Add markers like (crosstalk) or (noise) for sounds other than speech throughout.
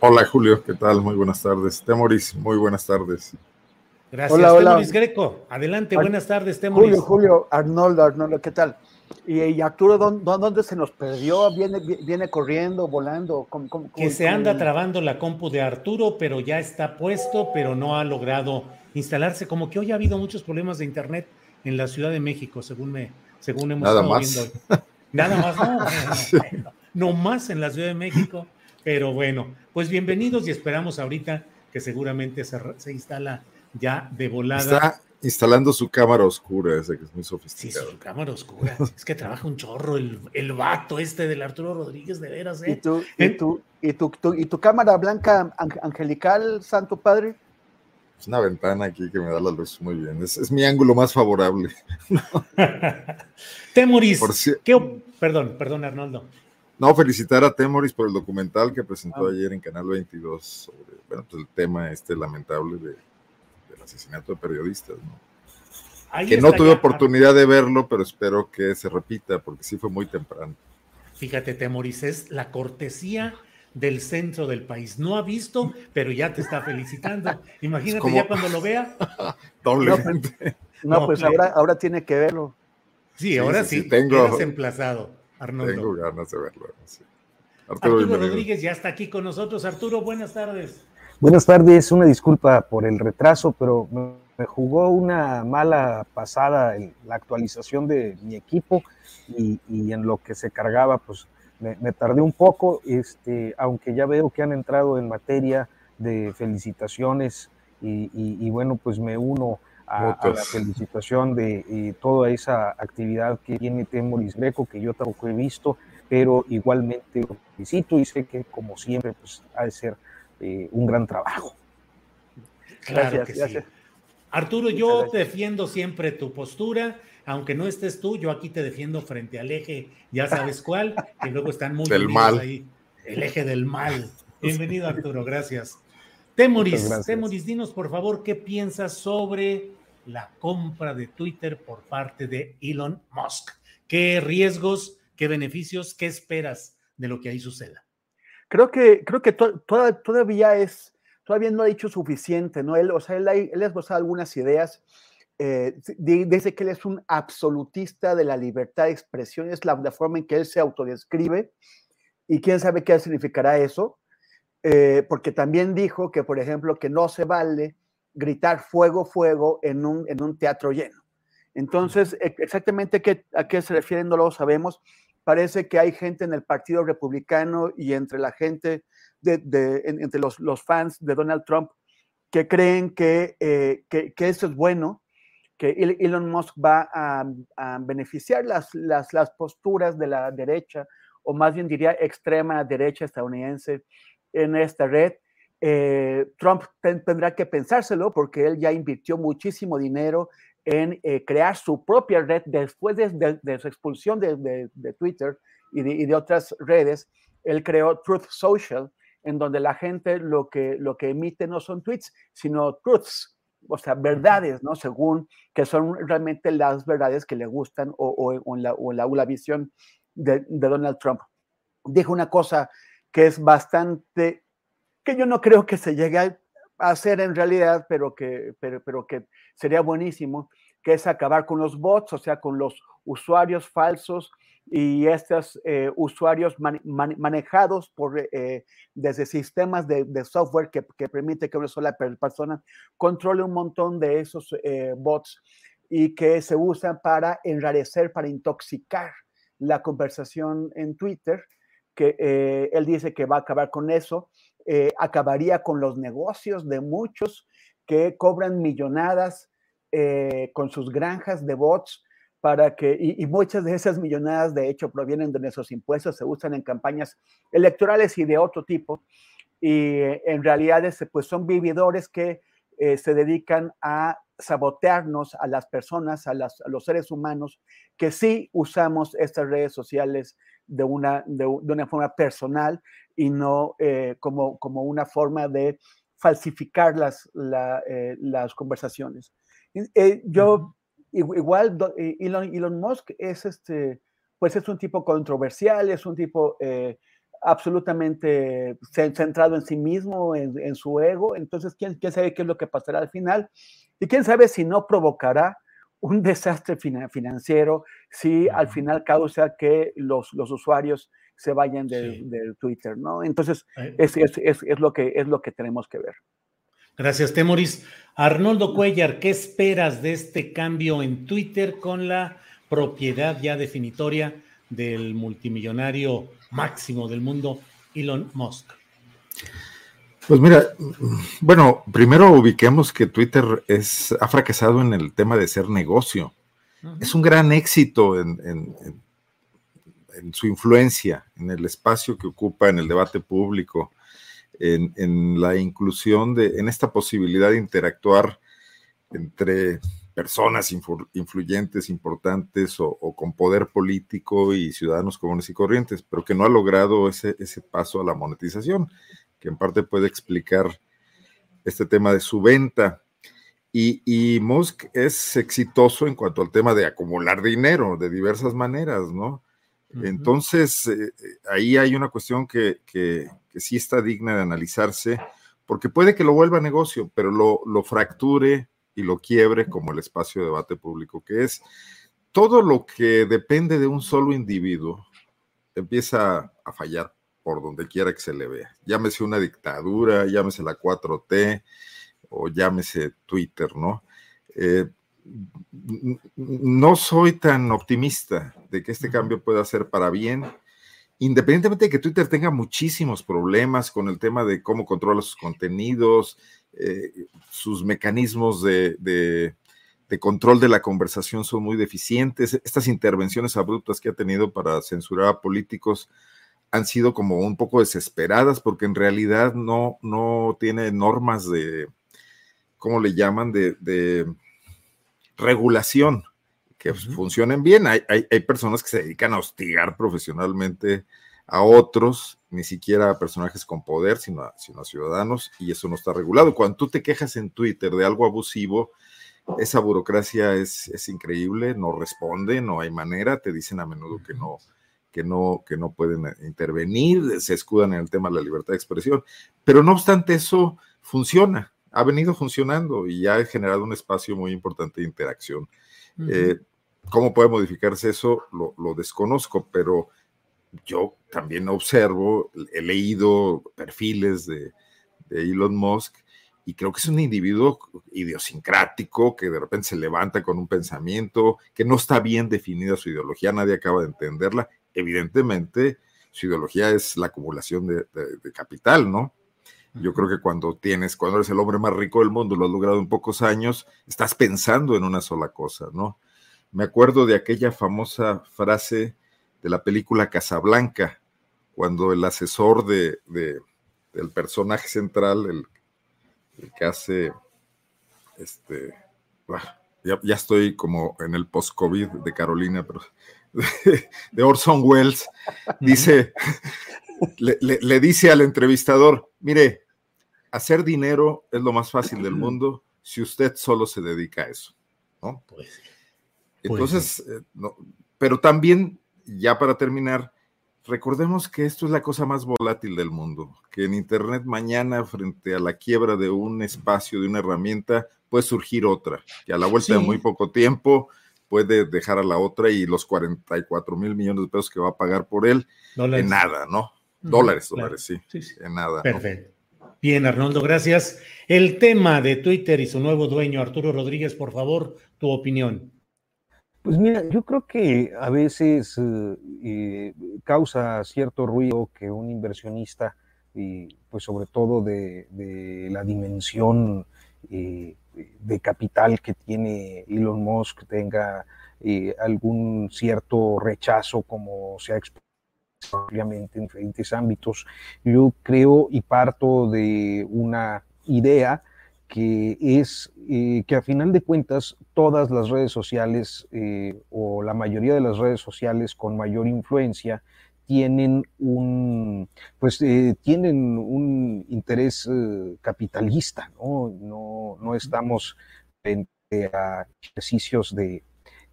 Hola Julio, ¿qué tal? Muy buenas tardes. Temoris, muy buenas tardes. Gracias, hola, hola. Temoris Greco. Adelante, Ar buenas tardes, Temoris. Julio, Julio, Arnoldo, Arnoldo, ¿qué tal? Y, y Arturo, ¿dónde, ¿dónde, se nos perdió? ¿Viene, viene corriendo, volando? ¿Cómo, cómo, que se anda trabando la compu de Arturo, pero ya está puesto, pero no ha logrado instalarse. Como que hoy ha habido muchos problemas de internet en la Ciudad de México, según, me, según hemos Nada estado más. viendo. Nada más, no, no, no, no más en la Ciudad de México. Pero bueno, pues bienvenidos y esperamos ahorita que seguramente se, se, instala ya de volada. Está instalando su cámara oscura, ese que es muy sofisticado. Sí, su cámara oscura. es que trabaja un chorro el, el vato este del Arturo Rodríguez, de veras, ¿eh? ¿Y tu, y tu, y tu, tu, y tu cámara blanca angelical, Santo Padre? Es una ventana aquí que me da la luz muy bien. Es, es mi ángulo más favorable. (laughs) Si... ¿qué, perdón, perdón, Arnoldo. No, felicitar a Temoris por el documental que presentó ah. ayer en Canal 22 sobre bueno, pues el tema este lamentable de, del asesinato de periodistas. ¿no? Ahí que no tuve ya. oportunidad de verlo, pero espero que se repita porque sí fue muy temprano. Fíjate, Temoris, es la cortesía del centro del país. No ha visto, pero ya te está felicitando. (laughs) Imagínate como... ya cuando lo vea. (laughs) Doblemente. No, no, pues ahora, ahora tiene que verlo. Sí, ahora sí, sí, tengo, emplazado. Arnoldo. Tengo ganas de verlo. Sí. Arturo, Arturo Rodríguez ya está aquí con nosotros. Arturo, buenas tardes. Buenas tardes, una disculpa por el retraso, pero me jugó una mala pasada en la actualización de mi equipo y, y en lo que se cargaba, pues me, me, tardé un poco, este, aunque ya veo que han entrado en materia de felicitaciones y, y, y bueno, pues me uno a, a, la felicitación de eh, toda esa actividad que tiene Temoris Greco, que yo tampoco he visto, pero igualmente lo felicito y sé que como siempre pues ha de ser eh, un gran trabajo. Claro gracias, que gracias. sí. Arturo, yo gracias. defiendo siempre tu postura, aunque no estés tú, yo aquí te defiendo frente al eje, ya sabes cuál, (laughs) que luego están muy del mal. ahí, el eje del mal. (laughs) Bienvenido Arturo, gracias. Temoris, Temoris, dinos por favor qué piensas sobre la compra de Twitter por parte de Elon Musk. ¿Qué riesgos, qué beneficios, qué esperas de lo que ahí suceda? Creo que, creo que to toda, todavía es, todavía no ha dicho suficiente, ¿no? Él, o sea, él, él ha esbozado algunas ideas, eh, dice que él es un absolutista de la libertad de expresión, es la, la forma en que él se autodescribe, y quién sabe qué significará eso, eh, porque también dijo que, por ejemplo, que no se vale gritar fuego, fuego en un, en un teatro lleno. Entonces, exactamente qué, a qué se refieren no lo sabemos. Parece que hay gente en el Partido Republicano y entre la gente, de, entre los, los, fans de Donald Trump, que creen que, eh, que eso es bueno, que Elon Musk va a, a beneficiar las, las, las, posturas de la derecha, o más bien diría extrema derecha estadounidense en esta red eh, Trump ten, tendrá que pensárselo porque él ya invirtió muchísimo dinero en eh, crear su propia red después de, de, de su expulsión de, de Twitter y, y de, otras redes. Él creó Truth Social, en donde la gente lo que, lo que emite no son tweets, sino truths, o sea, verdades, ¿no? Según que son realmente las verdades que le gustan o, o, o en, la, o en la, la visión de, Donald Trump. Dijo una cosa que es bastante, que yo no creo que se llegue a hacer en realidad, pero que, pero, pero que sería buenísimo, que es acabar con los bots, o sea, con los usuarios falsos y estos eh, usuarios manejados por, eh, desde sistemas de, software que, que, permite que una sola persona controle un montón de esos eh, bots y que se usan para enrarecer, para intoxicar la conversación en Twitter, que él dice que va a acabar con eso, acabaría con los negocios de muchos que cobran millonadas con sus granjas de bots para que, y, muchas de esas millonadas de hecho provienen de nuestros impuestos, se usan en campañas electorales y de otro tipo, y en realidad pues son vividores que eh, se dedican a sabotearnos a las personas, a, los seres humanos, que sí usamos estas redes sociales de una, de, una forma personal y no eh, como, como una forma de falsificar las, eh, las conversaciones. yo igual eh, Elon, Musk es este, pues es un tipo controversial, es un tipo eh, absolutamente centrado en sí mismo, en, su ego. Entonces, ¿quién, ¿quién, sabe qué es lo que pasará al final? Y quién sabe si no provocará un desastre financiero, si al final causa que los, los usuarios se vayan del Twitter, ¿no? Entonces, eh. es, es, es, es, lo que, es lo que tenemos que ver. Gracias, Temoris. Arnoldo Cuellar, ¿qué esperas de este cambio en Twitter con la propiedad ya definitoria del multimillonario máximo del mundo, Elon Musk? Pues mira, bueno, primero ubiquemos que Twitter es, ha fracasado en el tema de ser negocio. Es un gran éxito en, en, su influencia, en el espacio que ocupa en el debate público, en, la inclusión de, en esta posibilidad de interactuar entre personas influyentes, importantes o, con poder político y ciudadanos comunes y corrientes, pero que no ha logrado ese, ese paso a la monetización, que en parte puede explicar este tema de su venta. Y, y, Musk es exitoso en cuanto al tema de acumular dinero de diversas maneras, ¿no? Entonces, eh, ahí hay una cuestión que, que, sí está digna de analizarse, porque puede que lo vuelva negocio, pero lo, lo fracture y lo quiebre como el espacio de debate público que es. Todo lo que depende de un solo individuo empieza a fallar por donde quiera que se le vea. Llámese una dictadura, llámese la 4T o llámese Twitter, ¿no? Eh, no soy tan optimista de que este cambio pueda ser para bien, independientemente de que Twitter tenga muchísimos problemas con el tema de cómo controla sus contenidos, eh, sus mecanismos de, de, control de la conversación son muy deficientes. Estas intervenciones abruptas que ha tenido para censurar a políticos han sido como un poco desesperadas porque en realidad no, no tiene normas de, ¿cómo le llaman? de regulación, que funcionen bien. Hay, hay, personas que se dedican a hostigar profesionalmente a otros, ni siquiera a personajes con poder, sino a, sino a ciudadanos, y eso no está regulado. Cuando tú te quejas en Twitter de algo abusivo, esa burocracia es, es increíble, no responde, no hay manera, te dicen a menudo que no, que no, que no pueden intervenir, se escudan en el tema de la libertad de expresión, pero no obstante eso funciona ha venido funcionando y ya ha generado un espacio muy importante de interacción. Eh, ¿Cómo puede modificarse eso? Lo, desconozco, pero yo también observo, he leído perfiles de, Elon Musk y creo que es un individuo idiosincrático que de repente se levanta con un pensamiento, que no está bien definida su ideología, nadie acaba de entenderla. Evidentemente, su ideología es la acumulación de capital, ¿no? Yo creo que cuando tienes, cuando eres el hombre más rico del mundo, lo has logrado en pocos años, estás pensando en una sola cosa, ¿no? Me acuerdo de aquella famosa frase de la película Casablanca, cuando el asesor de, del personaje central, el, que hace, este, ya, estoy como en el post-COVID de Carolina, pero (laughs) de Orson Welles, dice, (laughs) le, dice al entrevistador, mire, hacer dinero es lo más fácil del mundo si usted solo se dedica a eso, ¿no? Pues, Entonces, eh, pero también, ya para terminar, recordemos que esto es la cosa más volátil del mundo, que en Internet mañana frente a la quiebra de un espacio, de una herramienta, puede surgir otra, que a la vuelta de muy poco tiempo puede dejar a la otra y los 44 mil millones de pesos que va a pagar por él, en nada, ¿no? Dólares, dólares, sí, en nada. Perfecto. Bien, Arnoldo, gracias. El tema de Twitter y su nuevo dueño, Arturo Rodríguez, por favor, tu opinión. Pues mira, yo creo que a veces eh, causa cierto ruido que un inversionista, y pues sobre todo de, la dimensión eh, de capital que tiene Elon Musk, tenga algún cierto rechazo como se ha expresado ampliamente en diferentes ámbitos. Yo creo y parto de una idea que es eh, que a final de cuentas todas las redes sociales eh, o la mayoría de las redes sociales con mayor influencia tienen un pues eh, tienen un interés capitalista ¿no? ¿no? No, estamos frente a ejercicios de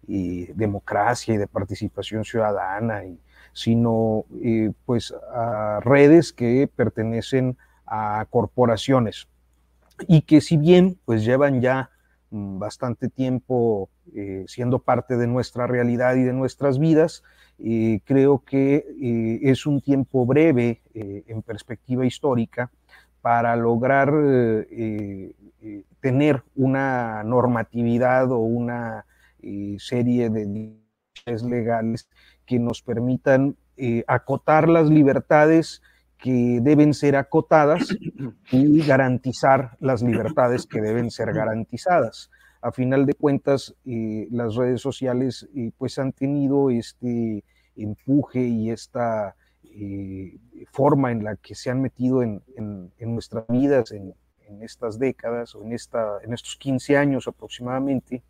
democracia y de participación ciudadana y sino eh, pues a redes que pertenecen a corporaciones y que si bien pues llevan ya bastante tiempo eh, siendo parte de nuestra realidad y de nuestras vidas, eh, creo que es un tiempo breve en perspectiva histórica para lograr tener una normatividad o una serie de leyes legales que nos permitan eh, acotar las libertades que deben ser acotadas y garantizar las libertades que deben ser garantizadas. A final de cuentas, eh, las redes sociales eh, pues han tenido este empuje y esta forma en la que se han metido en, nuestras vidas en, estas décadas o en, esta, en estos 15 años aproximadamente.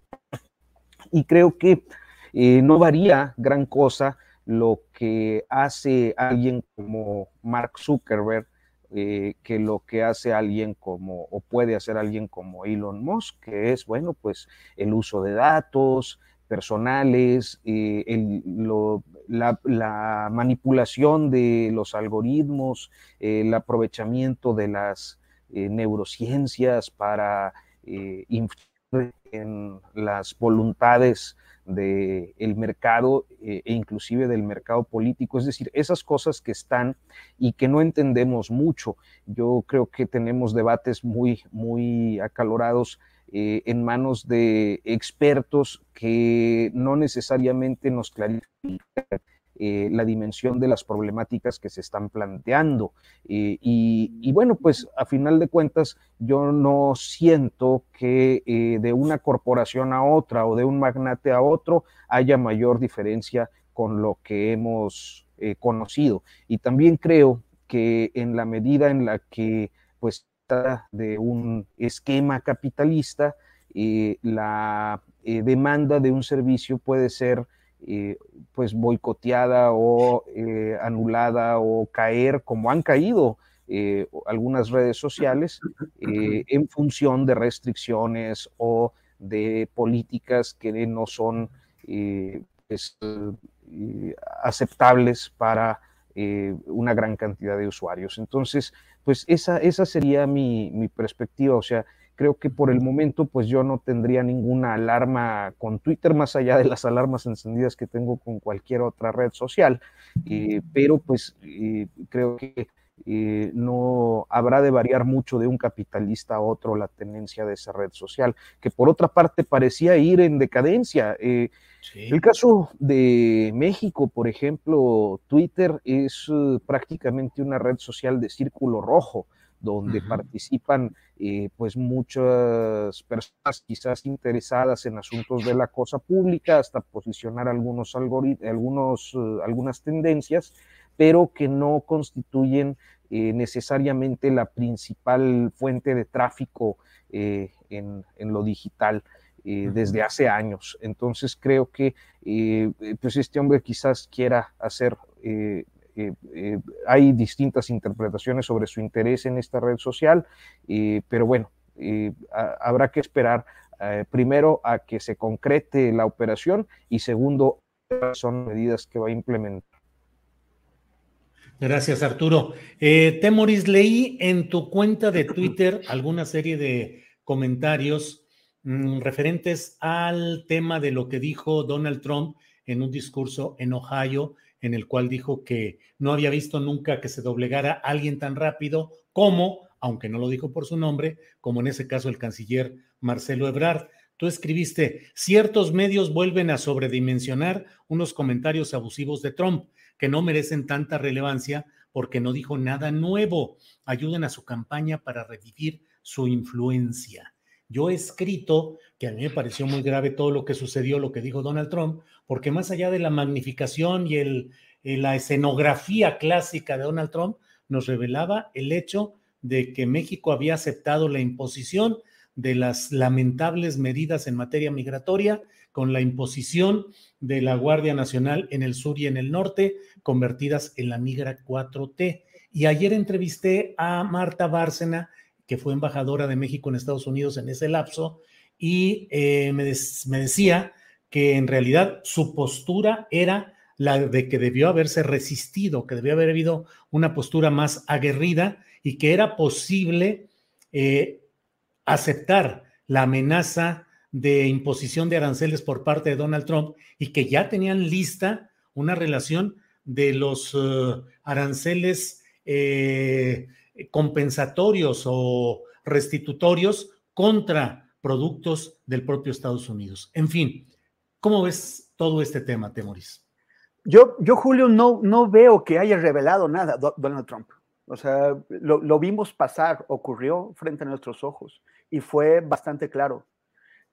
Y creo que eh, no varía gran cosa lo que hace alguien como Mark Zuckerberg eh, que lo que hace alguien como, o puede hacer alguien como Elon Musk, que es, bueno, pues el uso de datos personales, eh, la, manipulación de los algoritmos, el aprovechamiento de las neurociencias para influir en las voluntades del mercado eh, e inclusive del mercado político, es decir, esas cosas que están y que no entendemos mucho. Yo creo que tenemos debates muy, muy acalorados eh, en manos de expertos que no necesariamente nos clarifican eh, la dimensión de las problemáticas que se están planteando. Eh, y, bueno, pues a final de cuentas, yo no siento que eh, de una corporación a otra o de un magnate a otro haya mayor diferencia con lo que hemos conocido. Y también creo que en la medida en la que pues está de un esquema capitalista, la demanda de un servicio puede ser eh, pues boicoteada o eh, anulada o caer como han caído eh, algunas redes sociales en función de restricciones o de políticas que no son pues, aceptables para una gran cantidad de usuarios. Entonces, pues esa, esa sería mi, mi perspectiva, o sea, Creo que por el momento, pues yo no tendría ninguna alarma con Twitter, más allá de las alarmas encendidas que tengo con cualquier otra red social, eh, pero pues eh, creo que eh, no habrá de variar mucho de un capitalista a otro la tenencia de esa red social, que por otra parte parecía ir en decadencia. El caso de México, por ejemplo, Twitter es prácticamente una red social de círculo rojo donde participan eh, pues muchas personas quizás interesadas en asuntos de la cosa pública, hasta posicionar algunos algunos, eh, algunas tendencias, pero que no constituyen eh, necesariamente la principal fuente de tráfico en, lo digital. desde hace años. Entonces creo que pues este hombre quizás quiera hacer eh, eh, hay distintas interpretaciones sobre su interés en esta red social, eh, pero bueno, habrá que esperar primero a que se concrete la operación y segundo, son medidas que va a implementar. Gracias, Arturo. Eh, Temoris, leí en tu cuenta de Twitter alguna serie de comentarios mm, referentes al tema de lo que dijo Donald Trump en un discurso en Ohio, en el cual dijo que no había visto nunca que se doblegara alguien tan rápido como, aunque no lo dijo por su nombre, como en ese caso el canciller Marcelo Ebrard. Tú escribiste, ciertos medios vuelven a sobredimensionar unos comentarios abusivos de Trump que no merecen tanta relevancia porque no dijo nada nuevo. Ayuden a su campaña para revivir su influencia. Yo he escrito que a mí me pareció muy grave todo lo que sucedió, lo que dijo Donald Trump, porque más allá de la magnificación y el, la escenografía clásica de Donald Trump, nos revelaba el hecho de que México había aceptado la imposición de las lamentables medidas en materia migratoria con la imposición de la Guardia Nacional en el sur y en el norte, convertidas en la migra 4T. Y ayer entrevisté a Marta Bárcena, que fue embajadora de México en Estados Unidos en ese lapso, y eh, me decía que en realidad su postura era la de que debió haberse resistido, que debió haber habido una postura más aguerrida y que era posible eh, aceptar la amenaza de imposición de aranceles por parte de Donald Trump y que ya tenían lista una relación de los eh, aranceles eh, compensatorios o restitutorios contra productos del propio Estados Unidos. En fin, ¿cómo ves todo este tema, Temoris? Yo, yo Julio, no, no veo que haya revelado nada Donald Trump. O sea, lo, lo, vimos pasar, ocurrió frente a nuestros ojos y fue bastante claro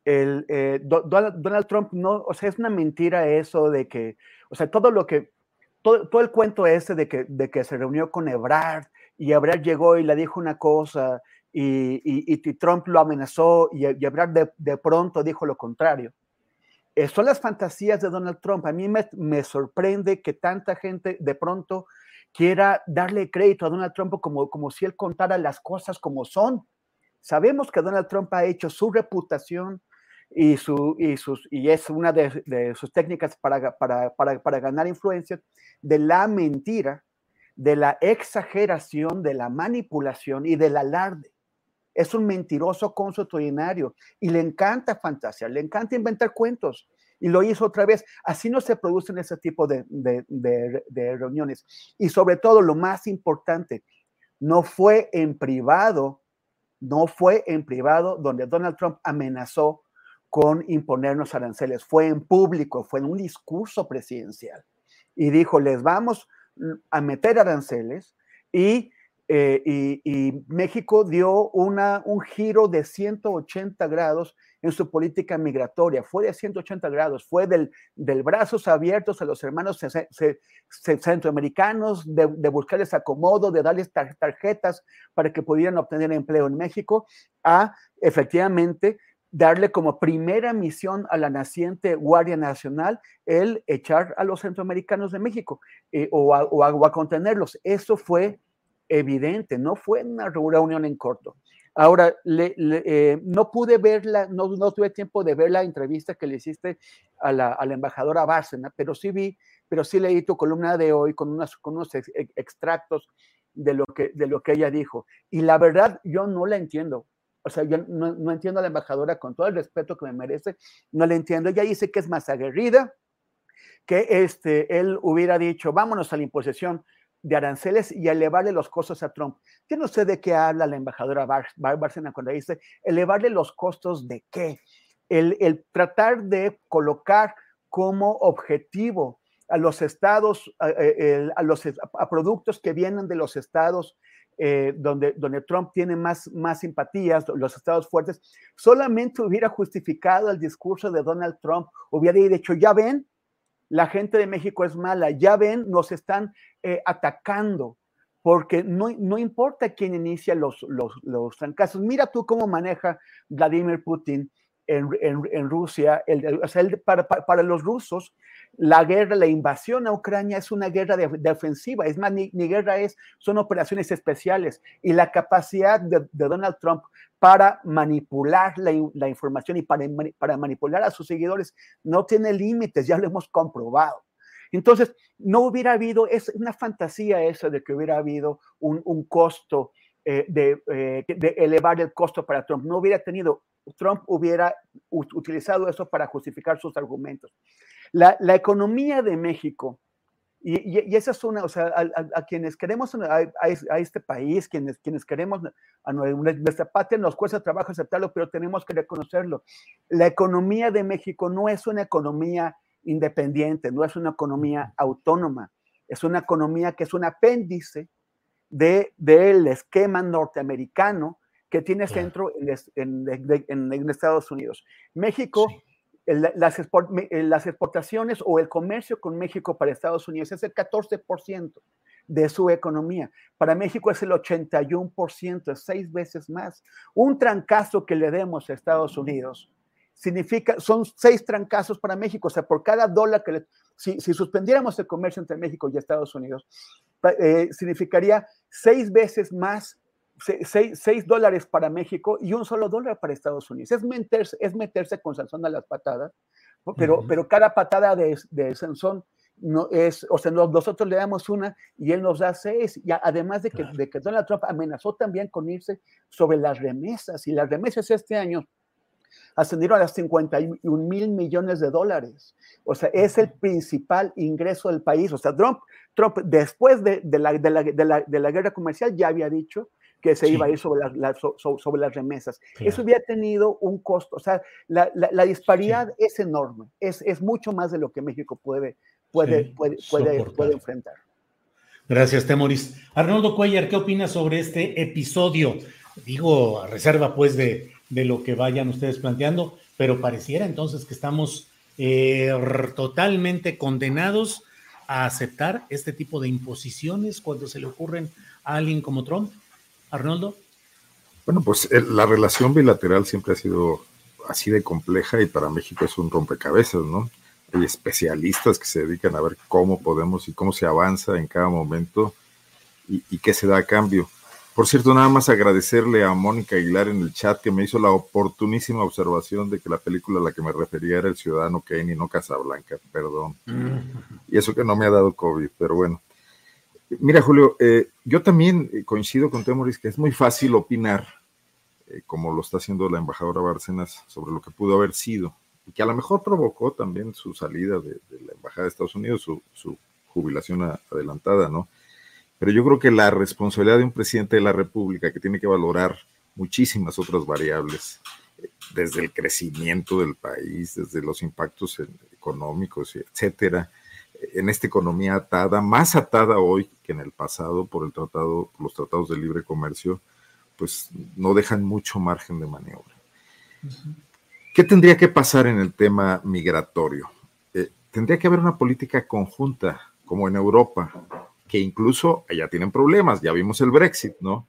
el, eh, Donald Trump no, o sea, es una mentira eso de que, o sea, todo lo que, todo, todo el cuento ese de que, de que se reunió con Ebrard y Ebrard llegó y le dijo una cosa y, y, y Trump lo amenazó y, Ebrard de, de, pronto dijo lo contrario. Eh, son las fantasías de Donald Trump. A mí me, sorprende que tanta gente de pronto quiera darle crédito a Donald Trump como, como si él contara las cosas como son. Sabemos que Donald Trump ha hecho su reputación, y, su, y, sus, y es una de, sus técnicas para, para, para, para, ganar influencia, de la mentira, de la exageración, de la manipulación y del alarde. Es un mentiroso consuetudinario y le encanta fantasear, le encanta inventar cuentos. Y lo hizo otra vez. Así no se producen ese tipo de, reuniones. Y sobre todo, lo más importante, no fue en privado, no fue en privado donde Donald Trump amenazó con imponernos aranceles. Fue en público, fue en un discurso presidencial. Y dijo, les vamos a meter aranceles y, eh, y, México dio un giro de 180 grados en su política migratoria. Fue de 180 grados, fue del, brazos abiertos a los hermanos centroamericanos, de, de, buscarles acomodo, de darles tarjetas para que pudieran obtener empleo en México, a efectivamente darle como primera misión a la naciente Guardia Nacional el echar a los centroamericanos de México eh, o, a, contenerlos. Eso fue evidente, no fue una reunión en corto. Ahora, eh, no pude verla, no, no, tuve tiempo de ver la entrevista que le hiciste a la, embajadora Bárcena, pero sí vi, pero sí leí tu columna de hoy con, unas, con unos extractos de lo, que, de lo que ella dijo. Y la verdad, yo no la entiendo o sea, yo no, entiendo a la embajadora con todo el respeto que me merece, no la entiendo. Ella dice que es más aguerrida, que este, él hubiera dicho, vámonos a la imposición de aranceles y elevarle los costos a Trump. Yo no sé de qué habla la embajadora Bar Barcena cuando dice elevarle los costos de qué. El, tratar de colocar como objetivo a los estados, a, a los productos que vienen de los estados eh, donde, donde Trump tiene más, más simpatías, los estados fuertes, solamente hubiera justificado el discurso de Donald Trump, hubiera dicho, ya ven, la gente de México es mala, ya ven, nos están eh, atacando, porque no, no, importa quién inicia los, los, los fracasos. Mira tú cómo maneja Vladimir Putin en, en, en Rusia, el, o sea, para, para, para, los rusos, la guerra, la invasión a Ucrania es una guerra defensiva, es más, ni, ni, guerra es, son operaciones especiales y la capacidad de, de Donald Trump para manipular la, la información y para, para, manipular a sus seguidores no tiene límites, ya lo hemos comprobado. Entonces, no hubiera habido, es una fantasía esa de que hubiera habido un, costo, eh, de, de elevar el costo para Trump. No hubiera tenido, Trump hubiera utilizado eso para justificar sus argumentos. La, la economía de México y, esa es una, o sea, a, quienes queremos a, este país, quienes, quienes queremos a nuestra patria, nos cuesta trabajo aceptarlo, pero tenemos que reconocerlo. La economía de México no es una economía independiente, no es una economía autónoma, es una economía que es un apéndice del de, esquema norteamericano que tiene centro en, en, Estados Unidos. México las, eh, las exportaciones o el comercio con México para Estados Unidos es el 14% de su economía. Para México es el 81%, es seis veces más. Un trancazo que le demos a Estados Unidos significa, son seis trancazos para México, o sea, por cada dólar que le, si, suspendiéramos el comercio entre México y Estados Unidos, eh, significaría seis veces más 6 dólares para México y un solo dólar para Estados Unidos. Es meterse, es meterse con Sansón a las patadas, pero, pero cada patada de, de Sansón no es, o sea, nosotros le damos una y él nos da seis. Y además de que, de que Donald Trump amenazó también con irse sobre las remesas, y las remesas este año ascendieron a las 51 mil millones de dólares. O sea, es el principal ingreso del país. O sea, Trump, Trump después de, de, la, de, la, de, la, de la guerra comercial ya había dicho que se iba a ir sobre, sobre las remesas. Eso había tenido un costo, o sea, la, disparidad es enorme, es, es, mucho más de lo que México puede, puede, puede, puede, enfrentar. Gracias, Temoris. Arnoldo Cuellar, ¿qué opinas sobre este episodio? Digo, a reserva pues de, de lo que vayan ustedes planteando, pero pareciera entonces que estamos eh, totalmente condenados a aceptar este tipo de imposiciones cuando se le ocurren a alguien como Trump. Arnoldo. Bueno, pues la relación bilateral siempre ha sido así de compleja y para México es un rompecabezas, ¿no? Hay especialistas que se dedican a ver cómo podemos y cómo se avanza en cada momento y, qué se da a cambio. Por cierto, nada más agradecerle a Mónica Aguilar en el chat que me hizo la oportunísima observación de que la película a la que me refería era El Ciudadano Kane y no Casablanca, perdón. Mm. Y eso que no me ha dado COVID, pero bueno. Mira, Julio, eh, yo también eh, coincido con Temoris que es muy fácil opinar, eh, como lo está haciendo la embajadora Bárcenas, sobre lo que pudo haber sido, y que a lo mejor provocó también su salida de, la embajada de Estados Unidos, su, jubilación adelantada, ¿no? Pero yo creo que la responsabilidad de un presidente de la República que tiene que valorar muchísimas otras variables, desde el crecimiento del país, desde los impactos económicos, etcétera, en esta economía atada, más atada hoy que en el pasado por el tratado, los tratados de libre comercio, pues no dejan mucho margen de maniobra. ¿Qué tendría que pasar en el tema migratorio? Eh, tendría que haber una política conjunta, como en Europa, que incluso allá tienen problemas, ya vimos el Brexit, ¿no?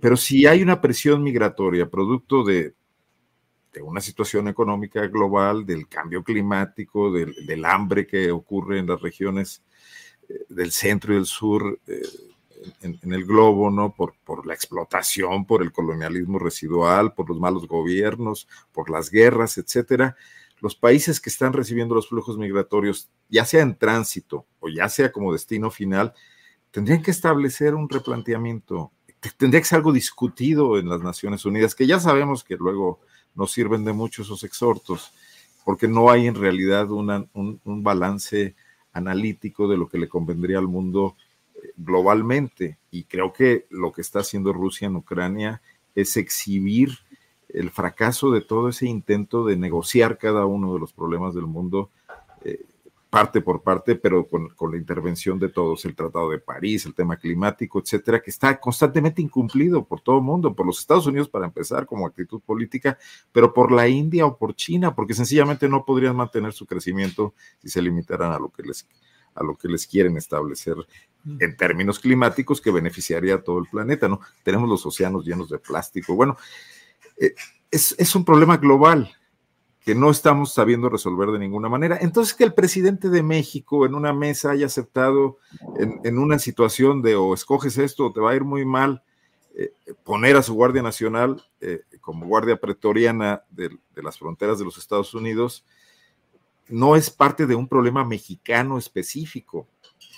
Pero si hay una presión migratoria producto de de una situación económica global, del cambio climático, del, hambre que ocurre en las regiones eh, del centro y del sur eh, en, el globo, ¿no? Por, por la explotación, por el colonialismo residual, por los malos gobiernos, por las guerras, etcétera. Los países que están recibiendo los flujos migratorios, ya sea en tránsito o ya sea como destino final, tendrían que establecer un replanteamiento. Tendría que ser algo discutido en las Naciones Unidas, que ya sabemos que luego nos sirven de mucho esos exhortos, porque no hay en realidad un, balance analítico de lo que le convendría al mundo eh, globalmente. Y creo que lo que está haciendo Rusia en Ucrania es exhibir el fracaso de todo ese intento de negociar cada uno de los problemas del mundo eh, parte por parte, pero con, la intervención de todos, el Tratado de París, el tema climático, etcétera, que está constantemente incumplido por todo el mundo, por los Estados Unidos para empezar como actitud política, pero por la India o por China, porque sencillamente no podrían mantener su crecimiento si se limitaran a lo que les, a lo que les quieren establecer en términos climáticos que beneficiaría a todo el planeta, ¿no? Tenemos los océanos llenos de plástico. Bueno, es, es un problema global que no estamos sabiendo resolver de ninguna manera. Entonces, que el presidente de México en una mesa haya aceptado en, una situación de o escoges esto o te va a ir muy mal, eh, poner a su Guardia Nacional eh, como guardia pretoriana de, las fronteras de los Estados Unidos, no es parte de un problema mexicano específico.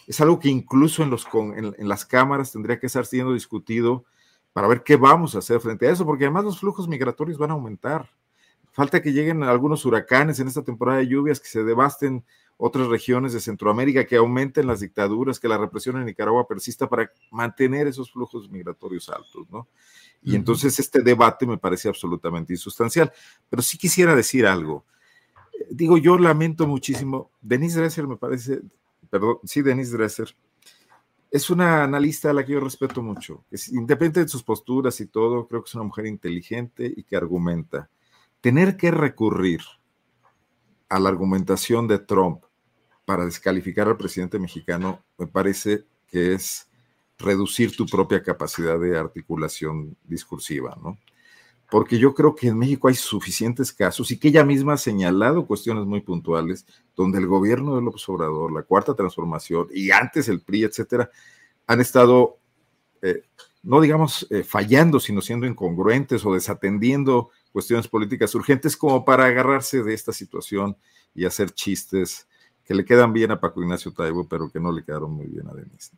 Es algo que incluso en, los, en, las cámaras tendría que estar siendo discutido para ver qué vamos a hacer frente a eso, porque además los flujos migratorios van a aumentar. Falta que lleguen algunos huracanes en esta temporada de lluvias, que se devasten otras regiones de Centroamérica, que aumenten las dictaduras, que la represión en Nicaragua persista para mantener esos flujos migratorios altos, ¿no? Y entonces este debate me parece absolutamente insustancial. Pero sí quisiera decir algo. Digo, yo lamento muchísimo. Denise Dresser me parece, perdón, sí, Denise Dresser, es una analista a la que yo respeto mucho. Es, independiente de sus posturas y todo, creo que es una mujer inteligente y que argumenta. Tener que recurrir a la argumentación de Trump para descalificar al presidente mexicano me parece que es reducir tu propia capacidad de articulación discursiva, ¿no? Porque yo creo que en México hay suficientes casos y que ella misma ha señalado cuestiones muy puntuales donde el gobierno de López Obrador, la Cuarta Transformación y antes el PRI, etcétera, han estado, eh, no digamos eh, fallando, sino siendo incongruentes o desatendiendo cuestiones políticas urgentes como para agarrarse de esta situación y hacer chistes que le quedan bien a Paco Ignacio Taibo, pero que no le quedaron muy bien a Denis.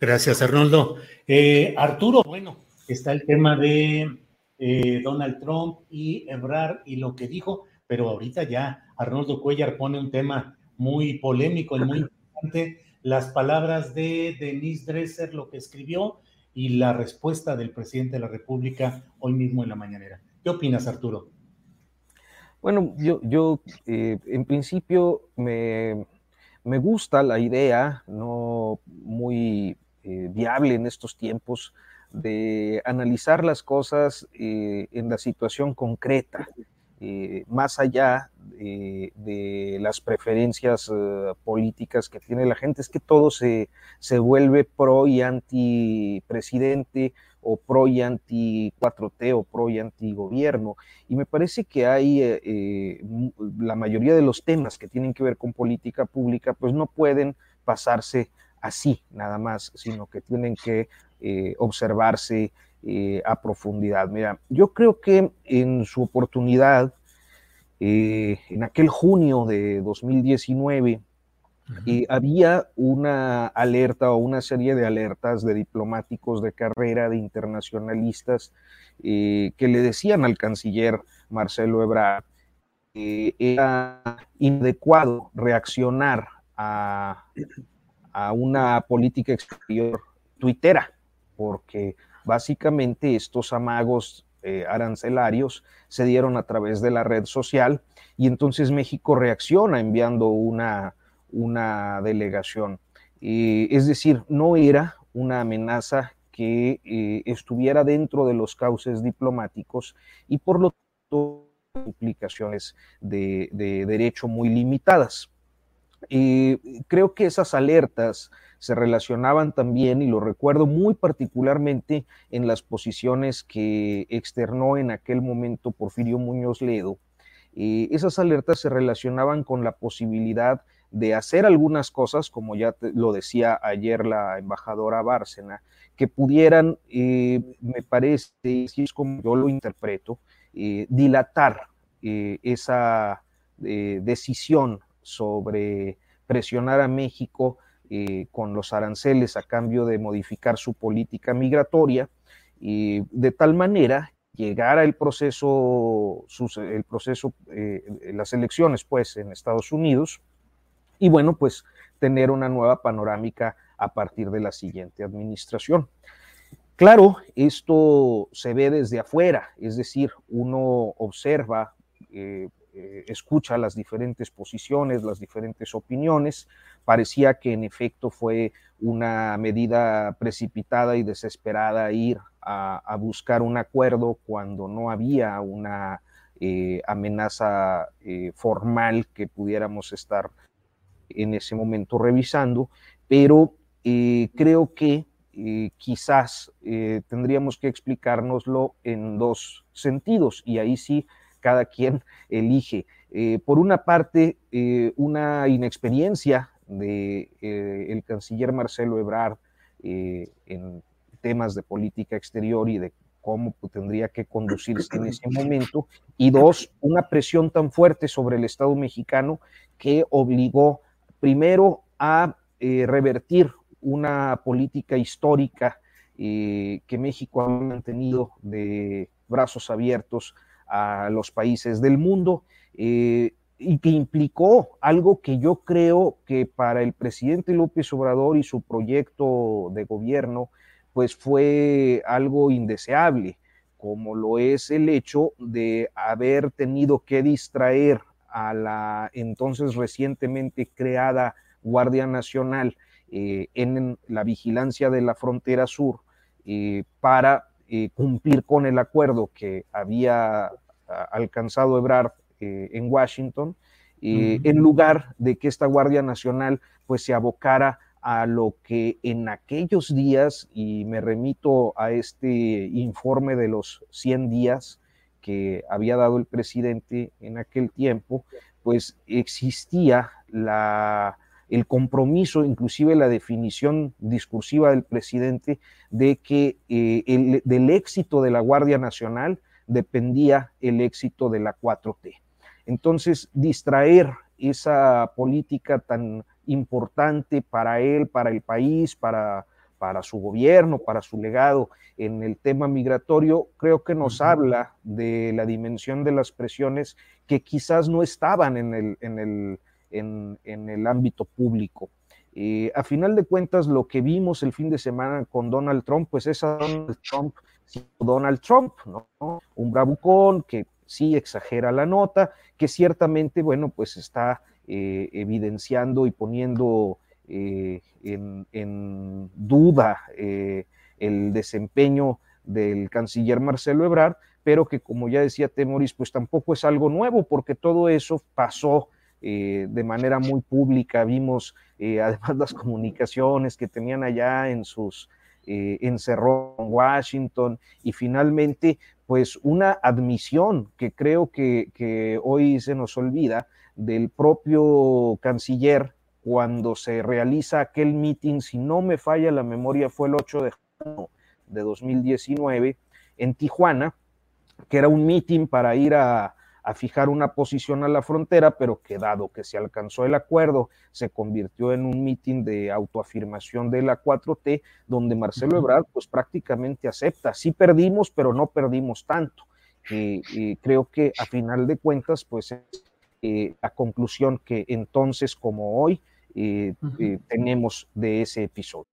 Gracias, Arnoldo. Eh, Arturo, bueno, está el tema de eh, Donald Trump y Ebrard y lo que dijo, pero ahorita ya Arnoldo Cuellar pone un tema muy polémico y muy importante, las palabras de Denise Dresser, lo que escribió, y la respuesta del presidente de la República hoy mismo en la mañanera. ¿Qué opinas, Arturo? Bueno, yo, yo eh, en principio me, me gusta la idea, no muy eh, viable en estos tiempos de analizar las cosas eh, en la situación concreta, eh, más allá de las preferencias políticas que tiene la gente, es que todo se, se vuelve pro y anti presidente o pro y anti 4T o pro y anti gobierno. Y me parece que hay la mayoría de los temas que tienen que ver con política pública, pues no pueden pasarse así nada más, sino que tienen que eh, observarse eh, a profundidad. Mira, yo creo que en su oportunidad, eh, en aquel junio de 2019, había una alerta o una serie de alertas de diplomáticos de carrera, de internacionalistas, que le decían al canciller Marcelo Ebrard que era inadecuado reaccionar a a una política exterior tuitera, porque básicamente estos amagos eh, arancelarios se dieron a través de la red social y entonces México reacciona enviando una, una delegación. es decir, no era una amenaza que eh, estuviera dentro de los cauces diplomáticos y por lo tanto implicaciones de derecho muy limitadas. Creo que esas alertas se relacionaban también, y lo recuerdo muy particularmente en las posiciones que externó en aquel momento Porfirio Muñoz Ledo. Eh, esas alertas se relacionaban con la posibilidad de hacer algunas cosas, como ya lo decía ayer la embajadora Bárcena, que pudieran, eh, me parece, si es como yo lo interpreto, eh, dilatar esa decisión sobre presionar a México eh, con los aranceles a cambio de modificar su política migratoria, y de tal manera llegara el proceso, el proceso, eh, las elecciones pues en Estados Unidos, y bueno, pues tener una nueva panorámica a partir de la siguiente administración. Claro, esto se ve desde afuera, es decir, uno observa eh, eh, escucha las diferentes posiciones, las diferentes opiniones. Parecía que en efecto fue una medida precipitada y desesperada ir a, buscar un acuerdo cuando no había una eh, amenaza eh, formal que pudiéramos estar en ese momento revisando, pero creo que quizás tendríamos que explicárnoslo en dos sentidos y ahí sí cada quien elige. Eh, por una parte, eh, una inexperiencia del de, eh, canciller Marcelo Ebrard en temas de política exterior y de cómo tendría que conducirse en ese momento, y dos, una presión tan fuerte sobre el Estado mexicano que obligó primero a revertir una política histórica que México ha mantenido de brazos abiertos a los países del mundo eh, y que implicó algo que yo creo que para el presidente López Obrador y su proyecto de gobierno, pues fue algo indeseable, como lo es el hecho de haber tenido que distraer a la entonces recientemente creada Guardia Nacional eh, en la vigilancia de la frontera sur eh, para eh, cumplir con el acuerdo que había alcanzado Ebrard en Washington, en lugar de que esta Guardia Nacional pues se abocara a lo que en aquellos días, y me remito a este informe de los 100 días que había dado el presidente en aquel tiempo, pues existía la, el compromiso, inclusive la definición discursiva del presidente de que eh, del éxito de la Guardia Nacional dependía el éxito de la 4T. Entonces, distraer esa política tan importante para él, para el país, para, para su gobierno, para su legado en el tema migratorio, creo que nos habla de la dimensión de las presiones que quizás no estaban en el, en el, en, el ámbito público. Eh, a final de cuentas, lo que vimos el fin de semana con Donald Trump, pues es a Donald Trump, Donald Trump, ¿no? Un bravucón que sí exagera la nota, que ciertamente, bueno, pues está eh, evidenciando y poniendo eh, en, duda el desempeño del canciller Marcelo Ebrard, pero que como ya decía Temoris, pues tampoco es algo nuevo, porque todo eso pasó eh, de manera muy pública. Vimos eh, además las comunicaciones que tenían allá en sus eh, en Washington y finalmente pues una admisión que creo que, que hoy se nos olvida del propio canciller cuando se realiza aquel meeting, si no me falla la memoria, fue el 8 de junio de 2019 en Tijuana, que era un meeting para ir a, a fijar una posición a la frontera, pero que dado que se alcanzó el acuerdo, se convirtió en un mitin de autoafirmación de la 4T, donde Marcelo Ebrard pues prácticamente acepta, sí perdimos, pero no perdimos tanto. y creo que a final de cuentas, pues es eh, la conclusión que entonces como hoy eh, eh, tenemos de ese episodio.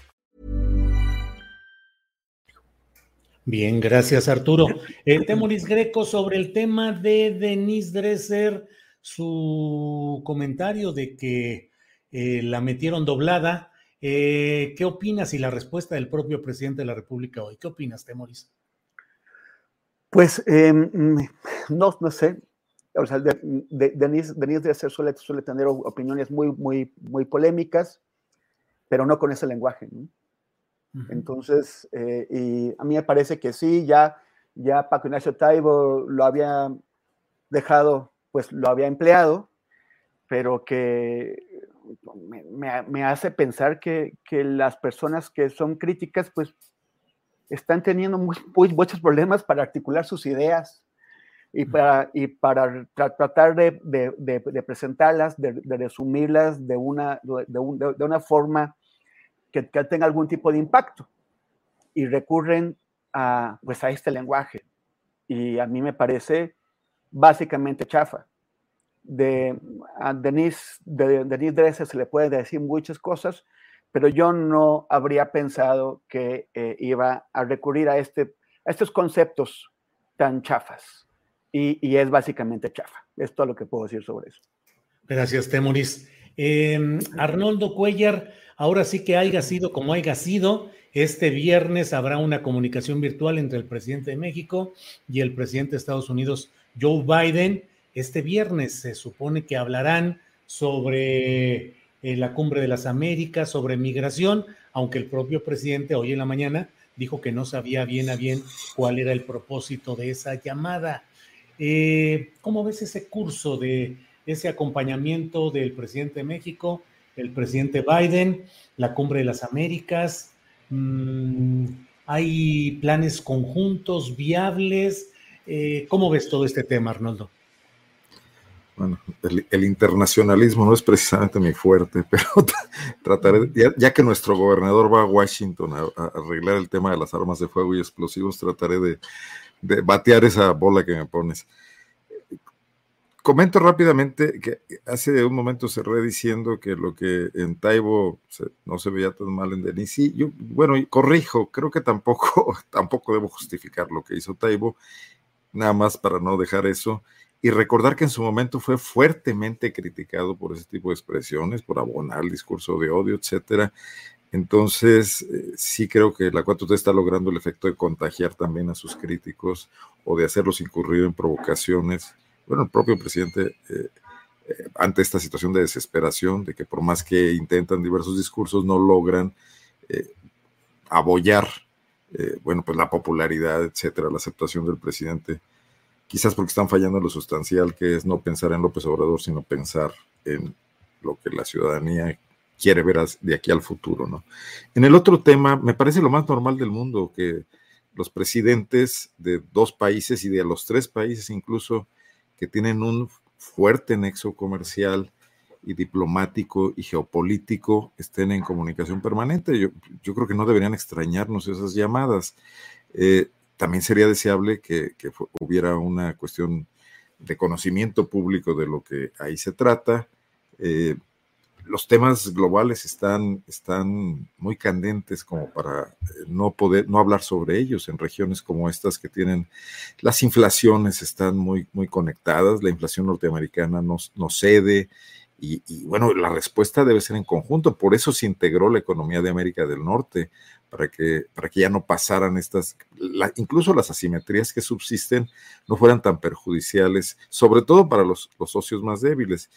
Bien, gracias Arturo. Eh, Temoris Greco sobre el tema de Denise Dresser, su comentario de que eh, la metieron doblada. Eh, ¿Qué opinas y la respuesta del propio presidente de la República hoy? ¿Qué opinas, Temoris? Pues em, no, no sé. O sea, Denise, Dresser suele, suele, tener opiniones muy, muy, muy polémicas, pero no con ese lenguaje. ¿no? Entonces, eh, y a mí me parece que sí, ya, ya Paco Ignacio Taibo lo había dejado, pues lo había empleado, pero que me, hace pensar que, las personas que son críticas, pues están teniendo muchos problemas para articular sus ideas y para, y para tratar de, presentarlas, de, resumirlas de una, de, una forma que, tenga algún tipo de impacto. y recurren a, pues, a este lenguaje. Y a mí me parece básicamente chafa. De a Denise, de, Denise Dresser se le puede decir muchas cosas, pero yo no habría pensado que eh, iba a recurrir a, este, a estos conceptos tan chafas. Y, y, es básicamente chafa. Es todo lo que puedo decir sobre eso. Gracias, Temoris. Em, Arnoldo Cuellar, ahora sí que haya sido como haya sido, este viernes habrá una comunicación virtual entre el presidente de México y el presidente de Estados Unidos, Joe Biden. Este viernes se supone que hablarán sobre eh, la cumbre de las Américas, sobre migración, aunque el propio presidente hoy en la mañana dijo que no sabía bien a bien cuál era el propósito de esa llamada. Eh, ¿Cómo ves ese curso de ese acompañamiento del presidente de México, el presidente Biden, la cumbre de las Américas. Mm, ¿Hay planes conjuntos viables? Eh, ¿Cómo ves todo este tema, Arnoldo? Bueno, el, internacionalismo no es precisamente mi fuerte, (laughs) pero trataré, ya, que nuestro gobernador va a Washington a, arreglar el tema de las armas de fuego y explosivos, trataré de batear esa bola que me pones. Comento rápidamente que hace un momento cerré diciendo que lo que en Taibo no se veía tan mal en Denis. Sí, yo, bueno, corrijo, creo que tampoco, (laughs) tampoco debo justificar lo que hizo Taibo, nada más para no dejar eso. Y recordar que en su momento fue fuertemente criticado por ese tipo de expresiones, por abonar el discurso de odio, etcétera. Entonces, eh, sí creo que la 4T está logrando el efecto de contagiar también a sus críticos o de hacerlos incurrir en provocaciones bueno, el propio presidente, eh, eh, ante esta situación de desesperación, de que por más que intentan diversos discursos, no logran eh, abollar, bueno, pues la popularidad, etcétera, la aceptación del presidente, quizás porque están fallando lo sustancial, que es no pensar en López Obrador, sino pensar en lo que la ciudadanía quiere ver de aquí al futuro, ¿no? En el otro tema, me parece lo más normal del mundo que los presidentes de dos países y de los tres países incluso que tienen un fuerte nexo comercial y diplomático y geopolítico estén en comunicación permanente. Yo, yo creo que no deberían extrañarnos esas llamadas. Eh, también sería deseable que, hubiera una cuestión de conocimiento público de lo que ahí se trata. Eh, los temas globales están, están muy candentes como para eh, no poder, no hablar sobre ellos en regiones como estas que tienen, las inflaciones están muy, muy conectadas, la inflación norteamericana no, no cede y, bueno, la respuesta debe ser en conjunto, por eso se integró la economía de América del Norte, para que, para que ya no pasaran estas, incluso las asimetrías que subsisten no fueran tan perjudiciales, sobre todo para los, los socios más débiles.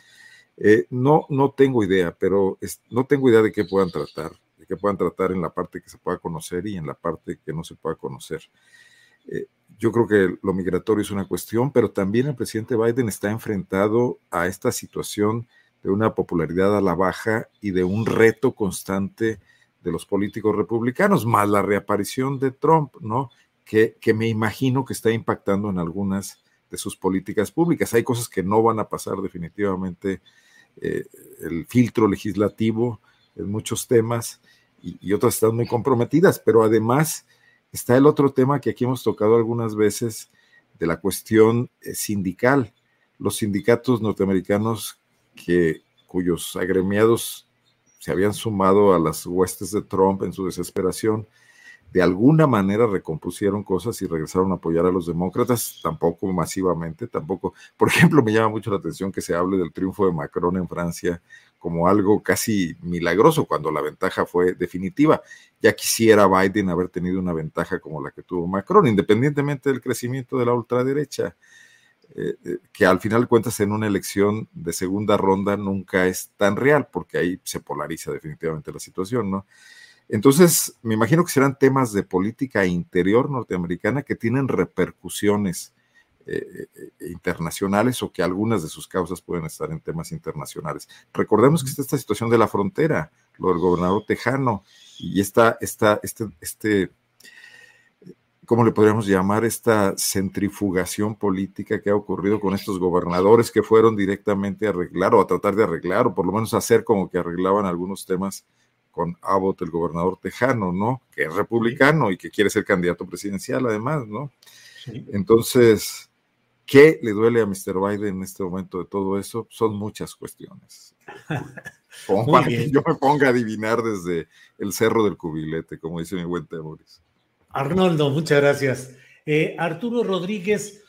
Eh, no, no tengo idea, pero no tengo idea de qué puedan tratar, de qué puedan tratar en la parte que se pueda conocer y en la parte que no se pueda conocer. Eh, yo creo que lo migratorio es una cuestión, pero también el presidente Biden está enfrentado a esta situación de una popularidad a la baja y de un reto constante de los políticos republicanos, más la reaparición de Trump, ¿no? Que, que me imagino que está impactando en algunas de sus políticas públicas. Hay cosas que no van a pasar definitivamente eh, el filtro legislativo en muchos temas y, otras están muy comprometidas, pero además está el otro tema que aquí hemos tocado algunas veces de la cuestión eh, sindical. Los sindicatos norteamericanos que, cuyos agremiados se habían sumado a las huestes de Trump en su desesperación, de alguna manera recompusieron cosas y regresaron a apoyar a los demócratas, tampoco masivamente, tampoco. Por (laughs) ejemplo, me llama mucho la atención que se hable del triunfo de Macron en Francia como algo casi milagroso cuando la ventaja fue definitiva. Ya quisiera Biden haber tenido una ventaja como la que tuvo Macron, independientemente del crecimiento de la ultraderecha. Eh, eh, que al final cuentas en una elección de segunda ronda nunca es tan real, porque ahí se polariza definitivamente la situación, ¿no? Entonces, me imagino que serán temas de política interior norteamericana que tienen repercusiones eh, eh, internacionales o que algunas de sus causas pueden estar en temas internacionales. Recordemos que está esta situación de la frontera, lo del gobernador tejano, y esta, esta, este, este, ¿cómo le podríamos llamar? Esta centrifugación política que ha ocurrido con estos gobernadores que fueron directamente a arreglar o a tratar de arreglar, o por lo menos hacer como que arreglaban algunos temas con Abbott, el gobernador tejano, ¿no? Que es republicano y que quiere ser candidato presidencial además, ¿no? Entonces, ¿qué le duele a Mr. Biden en este momento de todo eso? Son muchas cuestiones. (laughs) Como para que yo me ponga a adivinar desde el cerro del cubilete, como dice mi buen Temoris. Arnoldo, muchas gracias. Eh, Arturo Rodríguez,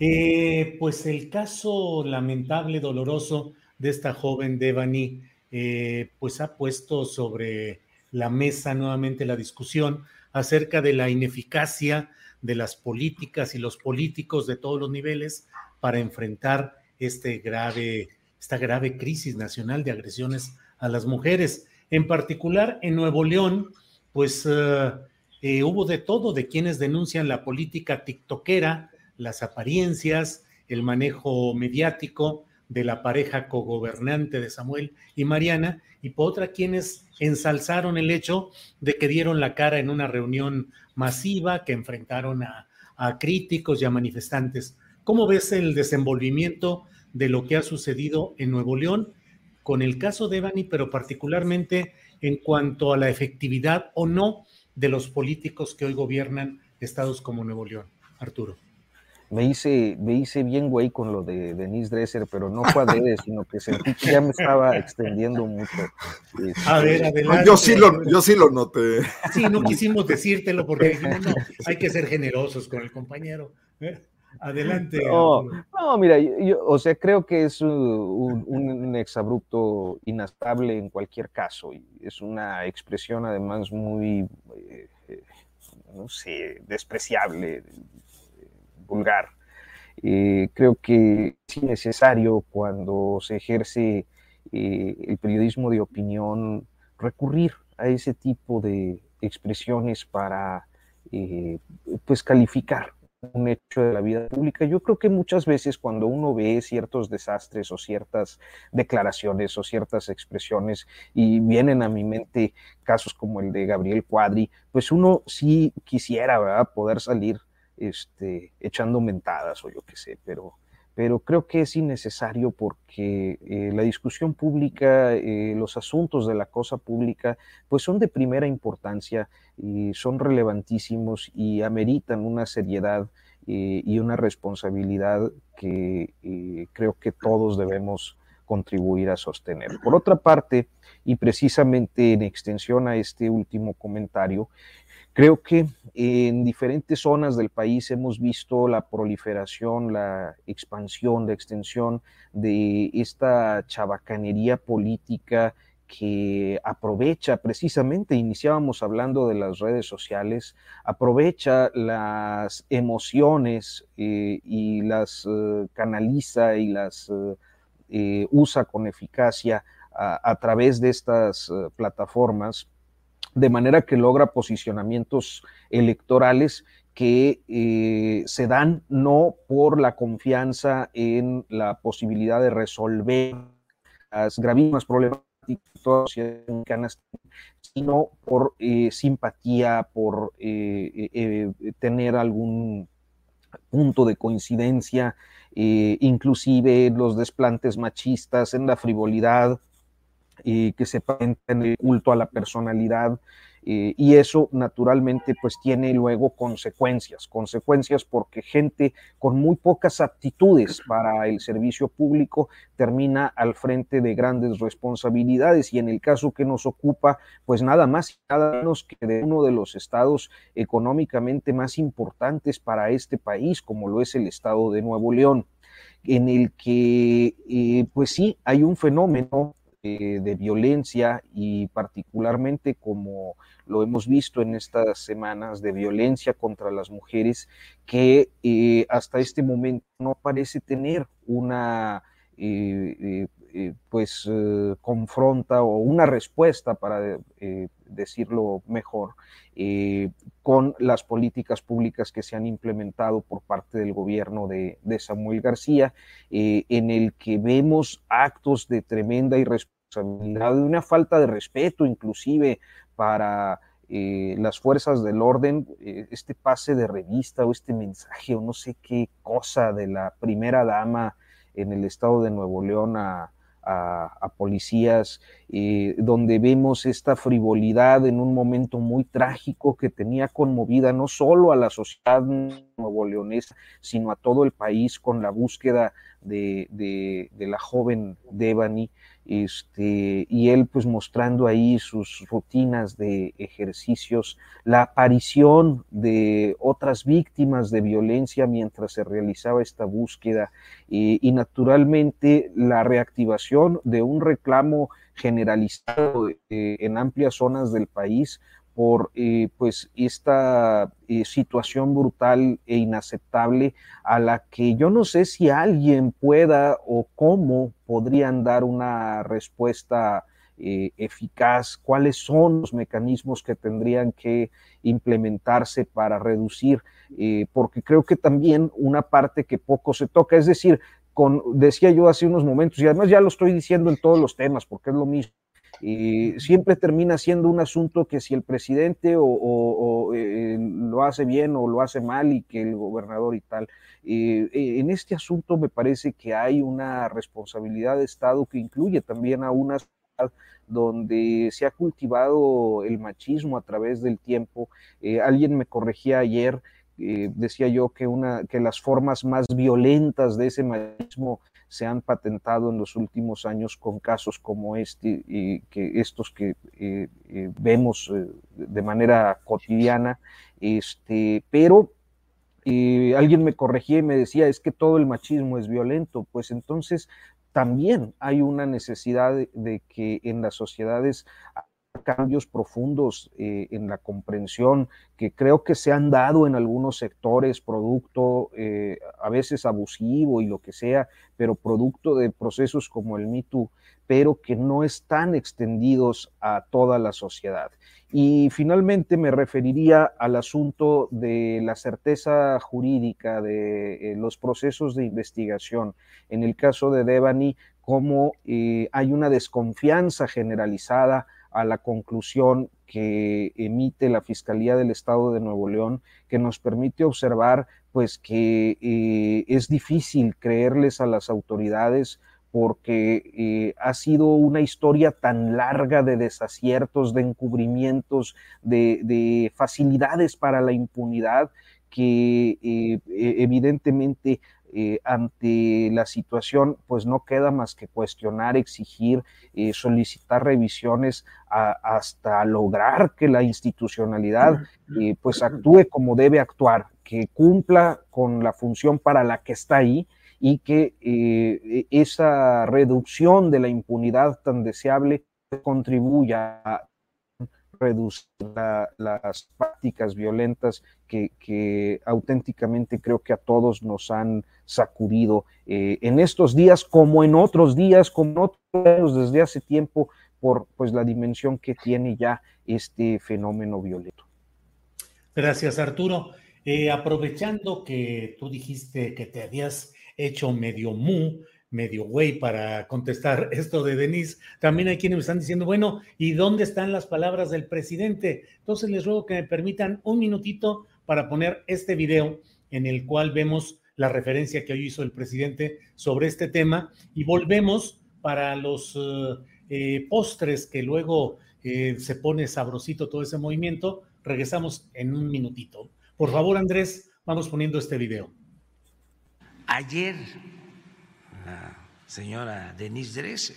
eh, pues el caso lamentable, doloroso de esta joven Devani, eh, pues ha puesto sobre la mesa nuevamente la discusión acerca de la ineficacia de las políticas y los políticos de todos los niveles para enfrentar este grave, esta grave crisis nacional de agresiones a las mujeres. En particular, en Nuevo León, pues eh, hubo de todo, de quienes denuncian la política tiktokera, las apariencias, el manejo mediático de la pareja cogobernante de Samuel y Mariana, y por otra quienes ensalzaron el hecho de que dieron la cara en una reunión masiva, que enfrentaron a, a críticos y a manifestantes. ¿Cómo ves el desenvolvimiento de lo que ha sucedido en Nuevo León con el caso de Evani, pero particularmente en cuanto a la efectividad o no de los políticos que hoy gobiernan estados como Nuevo León? Arturo. Me hice, me hice bien güey con lo de Denise Dresser, pero no fue adrede, (laughs) sino que sentí que ya me estaba extendiendo mucho. A ver, este, adelante. Yo sí lo, yo sí lo noté. Sí, no quisimos decírtelo porque dijimos, no, (laughs) hay que ser generosos con el compañero. ¿eh? Adelante. No, no mira, yo, o sea, creo que es un, un, exabrupto inastable en cualquier caso y es una expresión además muy, eh, no sé, despreciable vulgar. Eh, creo que es innecesario cuando se ejerce eh, el periodismo de opinión recurrir a ese tipo de expresiones para eh, pues calificar un hecho de la vida pública. Yo creo que muchas veces cuando uno ve ciertos desastres o ciertas declaraciones o ciertas expresiones y vienen a mi mente casos como el de Gabriel Cuadri, pues uno sí quisiera poder salir este, echando mentadas o yo qué sé, pero, pero creo que es innecesario porque eh, la discusión pública, eh, los asuntos de la cosa pública, pues son de primera importancia y son relevantísimos y ameritan una seriedad eh, y una responsabilidad que creo que todos debemos contribuir a sostener. Por otra parte, y precisamente en extensión a este último comentario, Creo que en diferentes zonas del país hemos visto la proliferación, la expansión, la extensión de esta chabacanería política que aprovecha precisamente, iniciábamos hablando de las redes sociales, aprovecha las emociones eh, y las eh, canaliza y las eh, usa con eficacia a través de estas plataformas de manera que logra posicionamientos electorales que eh, se dan no por la confianza en la posibilidad de resolver las gravísimas problemáticas sino por eh, simpatía, por eh, tener algún punto de coincidencia, inclusive los desplantes machistas, en la frivolidad, que se en el culto a la personalidad eh, y eso naturalmente pues tiene luego consecuencias, consecuencias porque gente con muy pocas aptitudes para el servicio público termina al frente de grandes responsabilidades y en el caso que nos ocupa pues nada más y nada menos que de uno de los estados económicamente más importantes para este país como lo es el estado de Nuevo León en el que eh, pues sí hay un fenómeno de violencia y particularmente como lo hemos visto en estas semanas de violencia contra las mujeres que eh, hasta este momento no parece tener una eh, pues confronta o una respuesta para decirlo mejor con las políticas públicas que se han implementado por parte del gobierno de Samuel García, en el que vemos actos de tremenda irresponsabilidad de una falta de respeto inclusive para eh, las fuerzas del orden, eh, este pase de revista o este mensaje o no sé qué cosa de la primera dama en el estado de Nuevo León a, policías eh, donde vemos esta frivolidad en un momento muy trágico que tenía conmovida no solo a la sociedad nuevo-leonesa, sino a todo el país con la búsqueda de, de la joven Devani este, y él pues mostrando ahí sus rutinas de ejercicios, la aparición de otras víctimas de violencia mientras se realizaba esta búsqueda y naturalmente la reactivación de un reclamo generalizado eh, en amplias zonas del país por eh, pues esta eh, situación brutal e inaceptable a la que yo no sé si alguien pueda o cómo podrían dar una respuesta eh, eficaz, cuáles son los mecanismos que tendrían que implementarse para reducir, porque creo que también una parte que poco se toca, es decir, con, decía yo hace unos momentos, y además ya lo estoy diciendo en todos los temas, porque es lo mismo, y siempre termina siendo un asunto que si el presidente o, eh, lo hace bien o lo hace mal y que el gobernador y tal. Eh, eh, en este asunto me parece que hay una responsabilidad de Estado que incluye también a una donde se ha cultivado el machismo a través del tiempo. alguien me corregía ayer, decía yo que, una, que las formas más violentas de ese machismo se han patentado en los últimos años con casos como este, y que estos que eh, eh, vemos eh, de manera cotidiana, este, pero alguien me corregía y me decía, es que todo el machismo es violento, pues entonces también hay una necesidad de que en las sociedades cambios profundos eh, en la comprensión que creo que se han dado en algunos sectores, producto eh, a veces abusivo y lo que sea, pero producto de procesos como el MeToo, pero que no están extendidos a toda la sociedad. Y finalmente me referiría al asunto de la certeza jurídica de eh, los procesos de investigación. En el caso de Devani, cómo hay una desconfianza generalizada a la conclusión que emite la Fiscalía del Estado de Nuevo León, que nos permite observar pues que eh, es difícil creerles a las autoridades porque eh, ha sido una historia tan larga de desaciertos, de encubrimientos, de, facilidades para la impunidad, que eh, e, evidentemente eh, ante la situación, pues no queda más que cuestionar, exigir, eh, solicitar revisiones hasta lograr que la institucionalidad eh, pues actúe como debe actuar, que cumpla con la función para la que está ahí y que e, esa reducción de la impunidad tan deseable contribuya a reducir las prácticas violentas que, auténticamente creo que a todos nos han sacudido eh, en estos días como en otros días, como en otros años desde hace tiempo, por pues la dimensión que tiene ya este fenómeno violento. Gracias, Arturo. Eh, aprovechando que tú dijiste que te habías hecho medio mu, medio güey para contestar (laughs) esto de Denise. También hay quienes me están diciendo, bueno, ¿y dónde están las palabras del presidente? Entonces les ruego que me permitan un minutito para poner este video en el cual vemos la referencia que hoy hizo el presidente sobre este tema y volvemos para los eh, eh, postres que luego eh, se pone sabrosito todo ese movimiento. Regresamos en un minutito. Por favor, Andrés, vamos poniendo este video. Ayer la señora Denise Dresser.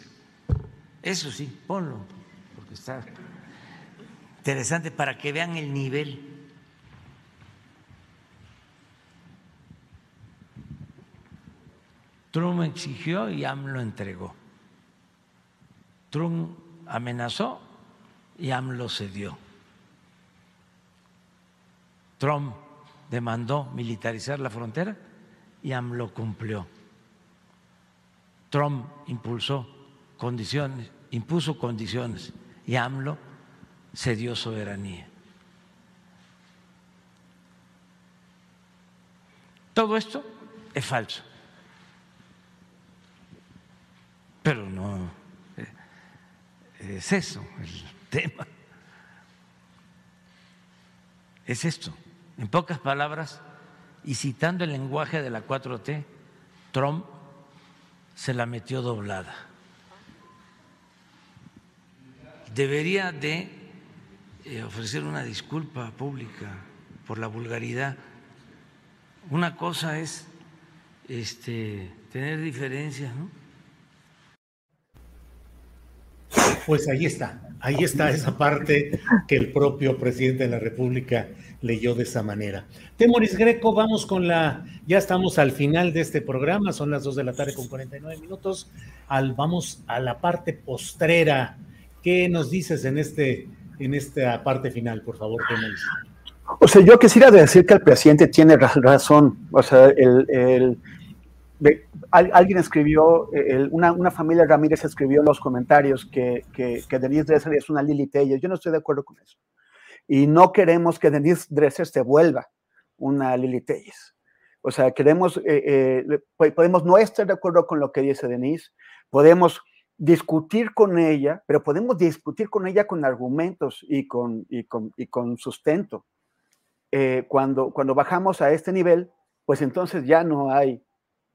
Eso sí, ponlo, porque está interesante para que vean el nivel. Trump exigió y AMLO entregó. Trump amenazó y AMLO cedió. Trump demandó militarizar la frontera y AMLO cumplió. Trump impulsó condiciones, impuso condiciones y AMLO cedió soberanía. Todo esto es falso. Pero no eh, es eso el tema. Es esto. En pocas palabras, y citando el lenguaje de la 4T, Trump se la metió doblada. debería de eh, ofrecer una disculpa pública por la vulgaridad. Una cosa es este, tener diferencias, ¿no? Pues ahí está, ahí está esa parte que el propio presidente de la República leyó de esa manera. Temoris Greco, vamos con la, ya estamos al final de este programa, son las 2 de la tarde con 49 minutos, al, vamos a la parte postrera. ¿Qué nos dices en, este, en esta parte final, por favor, Temoris? O sea, yo quisiera decir que el presidente tiene razón, o sea, el alguien escribió, una, familia Ramírez escribió en los comentarios que, que, Denise Dresser es una Lili Telles. Yo no estoy de acuerdo con eso. Y no queremos que Denise Dresser se vuelva una Lili Telles. O sea, queremos, eh, eh, podemos no estar de acuerdo con lo que dice Denise, podemos discutir con ella, pero podemos discutir con ella con argumentos y con, y con, y con sustento. Eh, cuando, cuando bajamos a este nivel, pues entonces ya no hay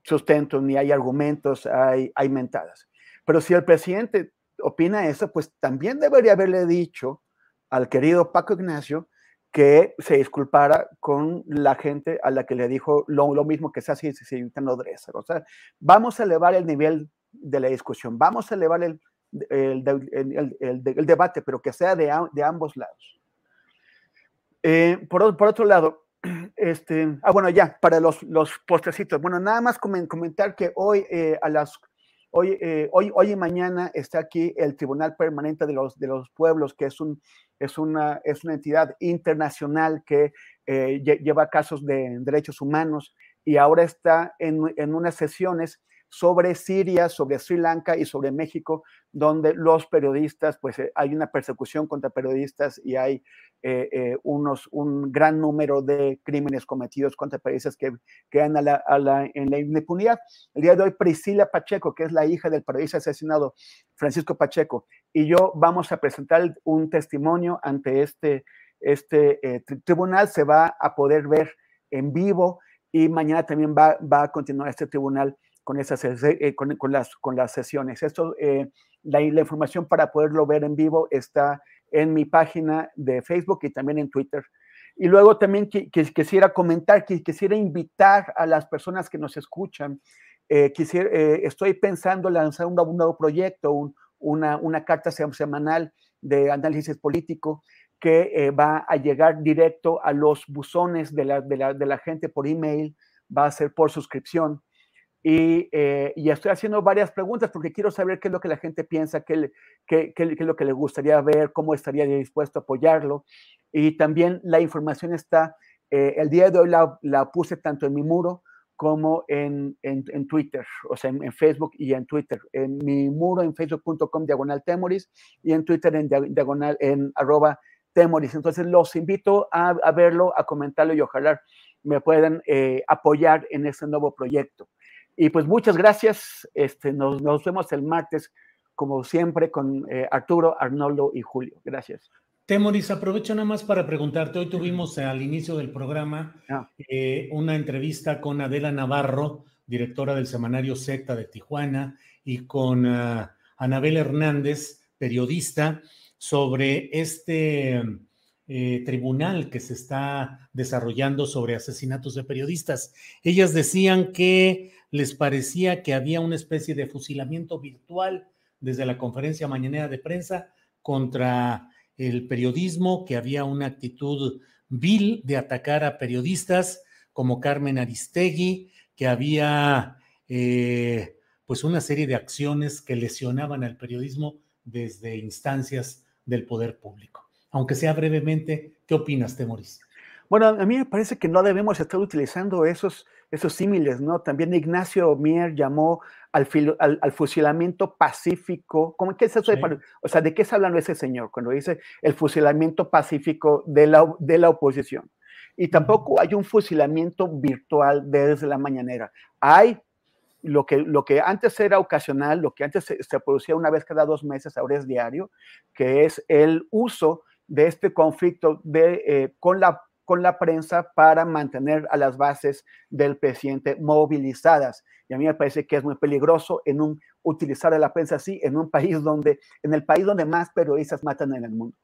sustento, ni hay argumentos, hay, hay mentadas. Pero si el presidente opina eso, pues también debería haberle dicho al querido Paco Ignacio que se disculpara con la gente a la que le dijo lo, lo mismo que se hace si Dresser. O sea, vamos a elevar el nivel de la discusión, vamos a elevar el, el, el, debate, pero que sea de, de ambos lados. Eh, por, por, otro lado, este, ah, bueno, ya, para los, los postrecitos. Bueno, nada más comentar que hoy eh, a las hoy, eh, hoy, hoy y mañana está aquí el Tribunal Permanente de los, de los Pueblos, que es, un, es, una, es una entidad internacional que eh, lleva casos de derechos humanos y ahora está en, en unas sesiones sobre Siria, sobre Sri Lanka y sobre México, donde los periodistas, pues eh, hay una persecución contra periodistas y hay eh, eh, unos, un gran número de crímenes cometidos contra periodistas que quedan en la impunidad. El día de hoy, Priscila Pacheco, que es la hija del periodista asesinado Francisco Pacheco, y yo vamos a presentar un testimonio ante este, este tribunal, se va a poder ver en vivo y mañana también va, va a continuar este tribunal con, esas, eh, con, las, con las sesiones. Esto, eh, la, la, información para poderlo ver en vivo está en mi página de Facebook y también en Twitter. Y luego también que, quisiera comentar, que quisiera invitar a las personas que nos escuchan. Eh, quisiera, estoy pensando lanzar un, un nuevo proyecto, un, una, una, carta semanal de análisis político que va a llegar directo a los buzones de la, de la, de la gente por email, va a ser por suscripción eh, y, estoy haciendo varias preguntas porque quiero saber qué es lo que la gente piensa, qué, qué, qué, es lo que le gustaría ver, cómo estaría dispuesto a apoyarlo. Y también la información está, eh, el día de hoy la, la, puse tanto en mi muro como en, en, en Twitter, o sea, en, Facebook y en Twitter. En mi muro en facebook.com diagonal temoris y en Twitter en diagonal en arroba temoris. Entonces los invito a, a verlo, a comentarlo y ojalá me puedan eh, apoyar en este nuevo proyecto. Y pues muchas gracias. Este, nos, nos vemos el martes, como siempre, con eh, Arturo, Arnoldo y Julio. Gracias. Temoris, aprovecho nada más para preguntarte. Hoy tuvimos al inicio del programa ah. eh, una entrevista con Adela Navarro, directora del semanario Z de Tijuana, y con uh, Anabel Hernández, periodista, sobre este eh, tribunal que se está desarrollando sobre asesinatos de periodistas. Ellas decían que les parecía que había una especie de fusilamiento virtual desde la conferencia mañanera de prensa contra el periodismo, que había una actitud vil de atacar a periodistas como Carmen Aristegui, que había eh, pues una serie de acciones que lesionaban al periodismo desde instancias del poder público. Aunque sea brevemente, ¿qué opinas, Temoris? Bueno, a mí me parece que no debemos estar utilizando esos esos símiles, ¿no? También Ignacio Mier llamó al, al, fusilamiento pacífico. ¿Cómo, ¿Qué es eso? o sea, ¿de qué está hablando ese señor cuando dice el fusilamiento pacífico de la, de la oposición? Y tampoco hay un fusilamiento virtual desde la mañanera. Hay lo que, lo que antes era ocasional, lo que antes se, producía una vez cada dos meses, ahora es diario, que es el uso de este conflicto de, eh, con la con la prensa para mantener a las bases del presidente movilizadas. Y a mí me parece que es muy peligroso en un, utilizar a la prensa así en un país donde, en el país donde más periodistas matan en el mundo.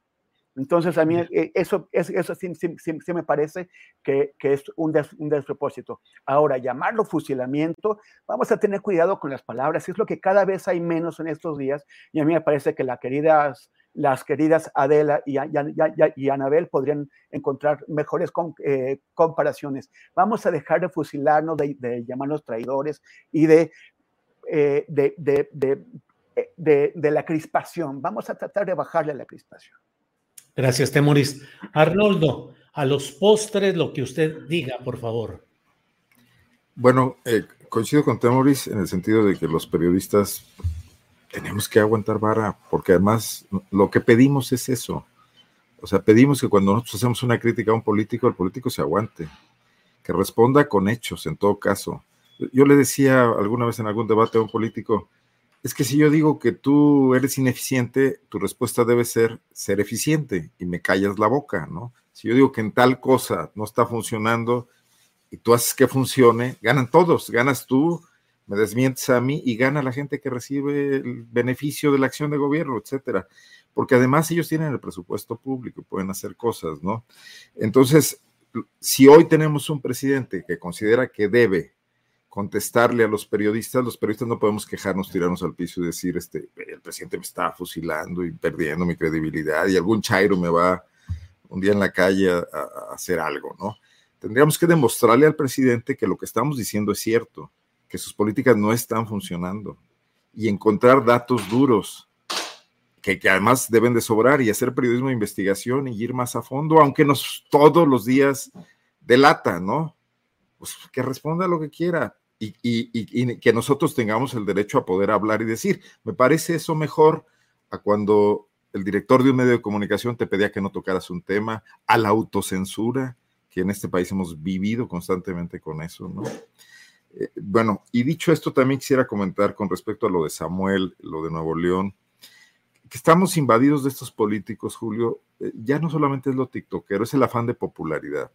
Entonces, a mí eh, eso, eso sí, sí, me parece que, que es un, un, despropósito. Ahora, llamarlo fusilamiento, vamos a tener cuidado con las palabras, es lo que cada vez hay menos en estos días, y a mí me parece que las queridas, las queridas Adela y, y, Anabel podrían encontrar mejores eh, comparaciones. Vamos a dejar de fusilarnos, de, llamarnos traidores y de, eh, de, de, de la crispación. Vamos a tratar de bajarle a la crispación. Gracias, Temoris. Arnoldo, a los postres, lo que usted diga, por favor. Bueno, eh, coincido con Temoris en el sentido de que los periodistas tenemos que aguantar vara, porque además lo que pedimos es eso. O sea, pedimos que cuando nosotros hacemos una crítica a un político, el político se aguante, que responda con hechos en todo caso. Yo le decía alguna vez en algún debate a un político, es que si yo digo que tú eres ineficiente, tu respuesta debe ser ser eficiente y me callas la boca, ¿no? Si yo digo que en tal cosa no está funcionando y tú haces que funcione, ganan todos, ganas tú, me desmientes a mí y gana la gente que recibe el beneficio de la acción de gobierno, etcétera. Porque además ellos tienen el presupuesto público y pueden hacer cosas, ¿no? Entonces, si hoy tenemos un presidente que considera que debe contestarle a los periodistas, los periodistas no podemos quejarnos, tirarnos al piso y decir, este, el presidente me está fusilando y perdiendo mi credibilidad y algún chairo me va un día en la calle a, hacer algo, ¿no? Tendríamos que demostrarle al presidente que lo que estamos diciendo es cierto, que sus políticas no están funcionando y encontrar datos duros que, que, además deben de sobrar y hacer periodismo de investigación y ir más a fondo, aunque nos todos los días delata, ¿no? Pues que responda lo que quiera, y, que nosotros tengamos el derecho a poder hablar y decir. Me parece eso mejor a cuando el director de un medio de comunicación te pedía que no tocaras un tema, a la autocensura, que en este país hemos vivido constantemente con eso, ¿no? Eh, bueno, y dicho esto, también quisiera comentar con respecto a lo de Samuel, lo de Nuevo León, que estamos invadidos de estos políticos, Julio, eh, ya no solamente es lo tiktokero, es el afán de popularidad.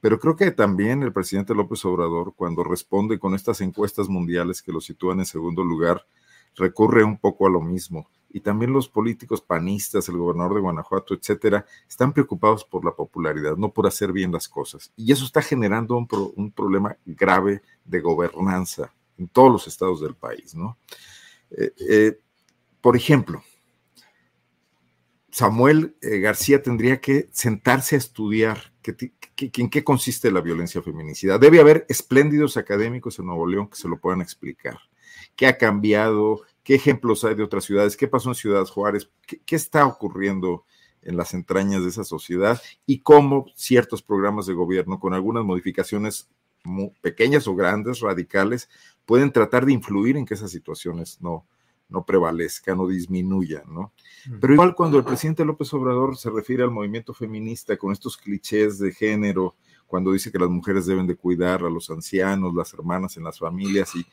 Pero creo que también el presidente López Obrador, cuando responde con estas encuestas mundiales que lo sitúan en segundo lugar, recurre un poco a lo mismo. Y también los políticos panistas, el gobernador de Guanajuato, etcétera, están preocupados por la popularidad, no por hacer bien las cosas. Y eso está generando un, problema grave de gobernanza en todos los estados del país, ¿no? Eh, eh, por ejemplo, Samuel eh, García tendría que sentarse a estudiar en qué consiste la violencia feminicida. Debe haber espléndidos académicos en Nuevo León que se lo puedan explicar. ¿Qué ha cambiado? ¿Qué ejemplos hay de otras ciudades? ¿Qué pasó en Ciudad Juárez? ¿Qué, está ocurriendo en las entrañas de esa sociedad? Y cómo ciertos programas de gobierno, con algunas modificaciones pequeñas o grandes, radicales, pueden tratar de influir en que esas situaciones no, no prevalezcan o disminuyan, ¿no? Pero igual cuando el presidente López Obrador se refiere al movimiento feminista con estos clichés de género, cuando dice que las mujeres deben de cuidar a los ancianos, las hermanas en las familias y,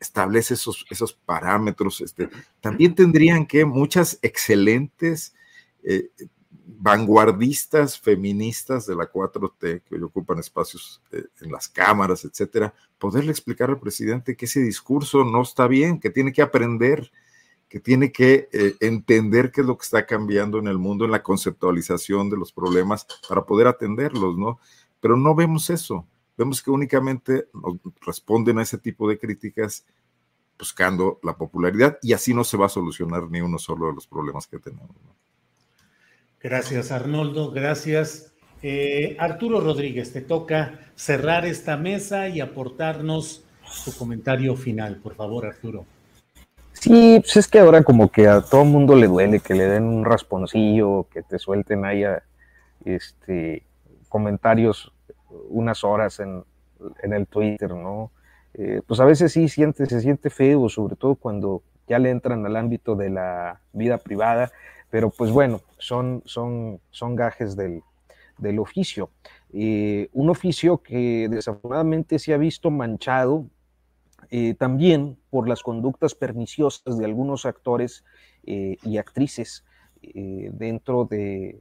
establece esos, esos parámetros, este, también tendrían que muchas excelentes eh, vanguardistas feministas de la 4T, que hoy ocupan espacios eh, en las cámaras, etcétera, poderle explicar al presidente que ese discurso no está bien, que tiene que aprender, que tiene que eh, entender qué es lo que está cambiando en el mundo, en la conceptualización de los problemas para poder atenderlos, ¿no? Pero no vemos eso. Vemos que únicamente responden a ese tipo de críticas buscando la popularidad y así no se va a solucionar ni uno solo de los problemas que tenemos. ¿no? Gracias, Arnoldo. Gracias. Eh, Arturo Rodríguez, te toca cerrar esta mesa y aportarnos tu comentario final, por favor, Arturo. Sí, pues es que ahora como que a todo mundo le duele que le den un rasponcillo, que te suelten ahí este, comentarios unas horas en, el Twitter, ¿no? Eh, pues a veces sí siente, se siente feo, sobre todo cuando ya le entran al ámbito de la vida privada pero pues bueno, son, son, son gajes del, oficio. Eh, un oficio que desafortunadamente se ha visto manchado eh, también por las conductas perniciosas de algunos actores eh, y actrices dentro de,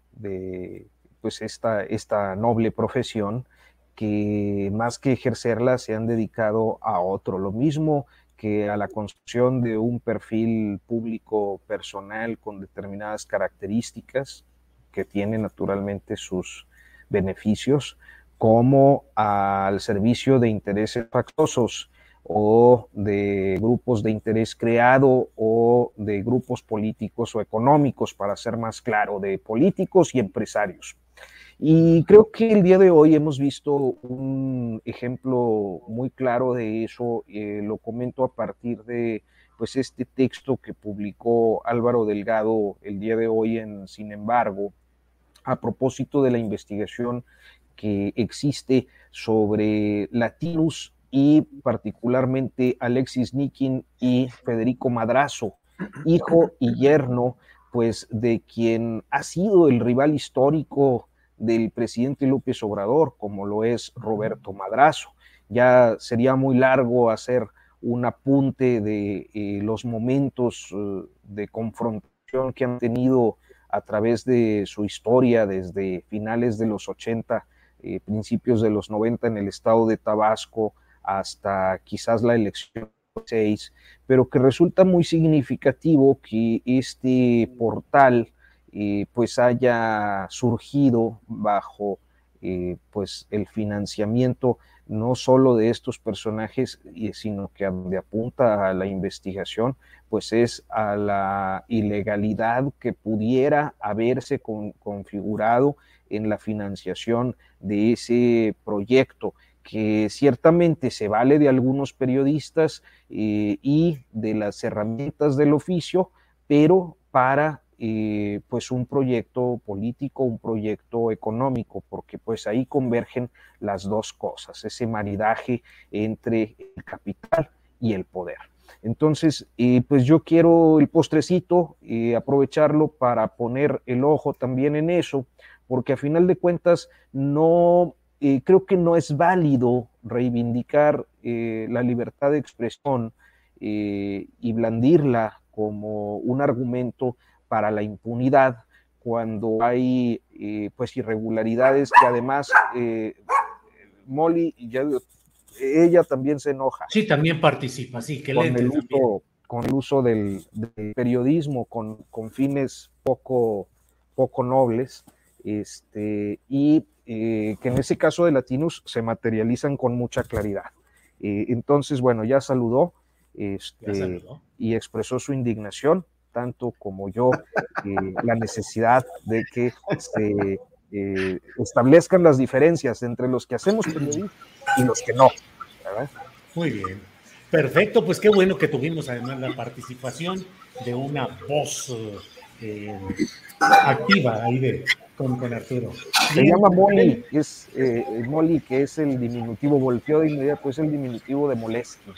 pues esta, esta noble profesión que más que ejercerla se han dedicado a otro. Lo mismo que a la construcción de un perfil público personal con determinadas características que tiene naturalmente sus beneficios, como al servicio de intereses factosos o de grupos de interés creado o de grupos políticos o económicos, para ser más claro, de políticos y empresarios. Y creo que el día de hoy hemos visto un ejemplo muy claro de eso, eh, lo comento a partir de pues este texto que publicó Álvaro Delgado el día de hoy en Sin embargo, a propósito de la investigación que existe sobre Latinus y particularmente Alexis Nikin y Federico Madrazo, hijo y yerno, pues de quien ha sido el rival histórico del presidente López Obrador, como lo es Roberto Madrazo. Ya sería muy largo hacer un apunte de eh, los momentos eh, de confrontación que han tenido a través de su historia desde finales de los 80, eh, principios de los 90 en el estado de Tabasco hasta quizás la elección 6, pero que resulta muy significativo que este portal eh, pues haya surgido bajo eh, pues el financiamiento no solo de estos personajes, sino que donde apunta a la investigación, pues es a la ilegalidad que pudiera haberse configurado en la financiación de ese proyecto que ciertamente se vale de algunos periodistas eh, y de las herramientas del oficio, pero para eh, pues un proyecto político, un proyecto económico, porque pues ahí convergen las dos cosas, ese maridaje entre el capital y el poder. Entonces, eh, pues yo quiero el postrecito, eh, aprovecharlo para poner el ojo también en eso, porque a final de cuentas no, creo que no es válido reivindicar la libertad de expresión y blandirla como un argumento para la impunidad cuando hay eh, pues irregularidades que además eh, Molly ya, ella también se enoja. Sí, también participa, sí, que con, el uso, con el uso del, periodismo con, con, fines poco, poco nobles, este, y eh, que en ese caso de Latinos se materializan con mucha claridad. entonces, bueno, ya saludó, este, ya saludó y expresó su indignación tanto como yo eh, la necesidad de que se eh, establezcan las diferencias entre los que hacemos periodismo y los que no. Muy bien. Perfecto, pues qué bueno que tuvimos además la participación de una voz eh, activa ahí de, con, Arturo. Se llama Molly, es Molly, que es el diminutivo, volteó de inmediato, es el diminutivo de molestia.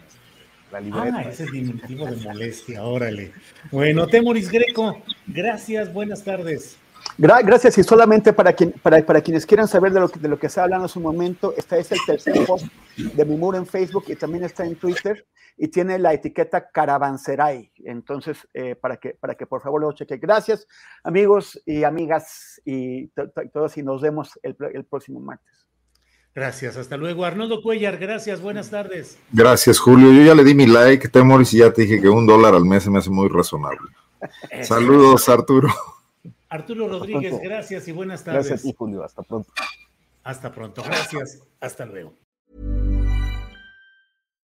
Ah, ese es diminutivo de molestia, órale. Bueno, Temoris Greco, gracias, buenas tardes. gracias, y solamente para, quien, para, para, quienes quieran saber de lo, que, de lo que se habla en su momento, está es el tercer post de mi muro en Facebook y también está en Twitter y tiene la etiqueta Caravanserai. Entonces, eh, para, que, para que por favor lo cheque. Gracias, amigos y amigas, y todos, y nos vemos el, el próximo martes. Gracias, hasta luego. Arnoldo Cuellar, gracias, buenas tardes. Gracias, Julio. Yo ya le di mi like, Temoris, y ya te dije que un dólar al mes se me hace muy razonable. Saludos, Arturo. Arturo Rodríguez, gracias y buenas tardes. Gracias, y Julio. Hasta pronto. Hasta pronto. Gracias. Hasta luego.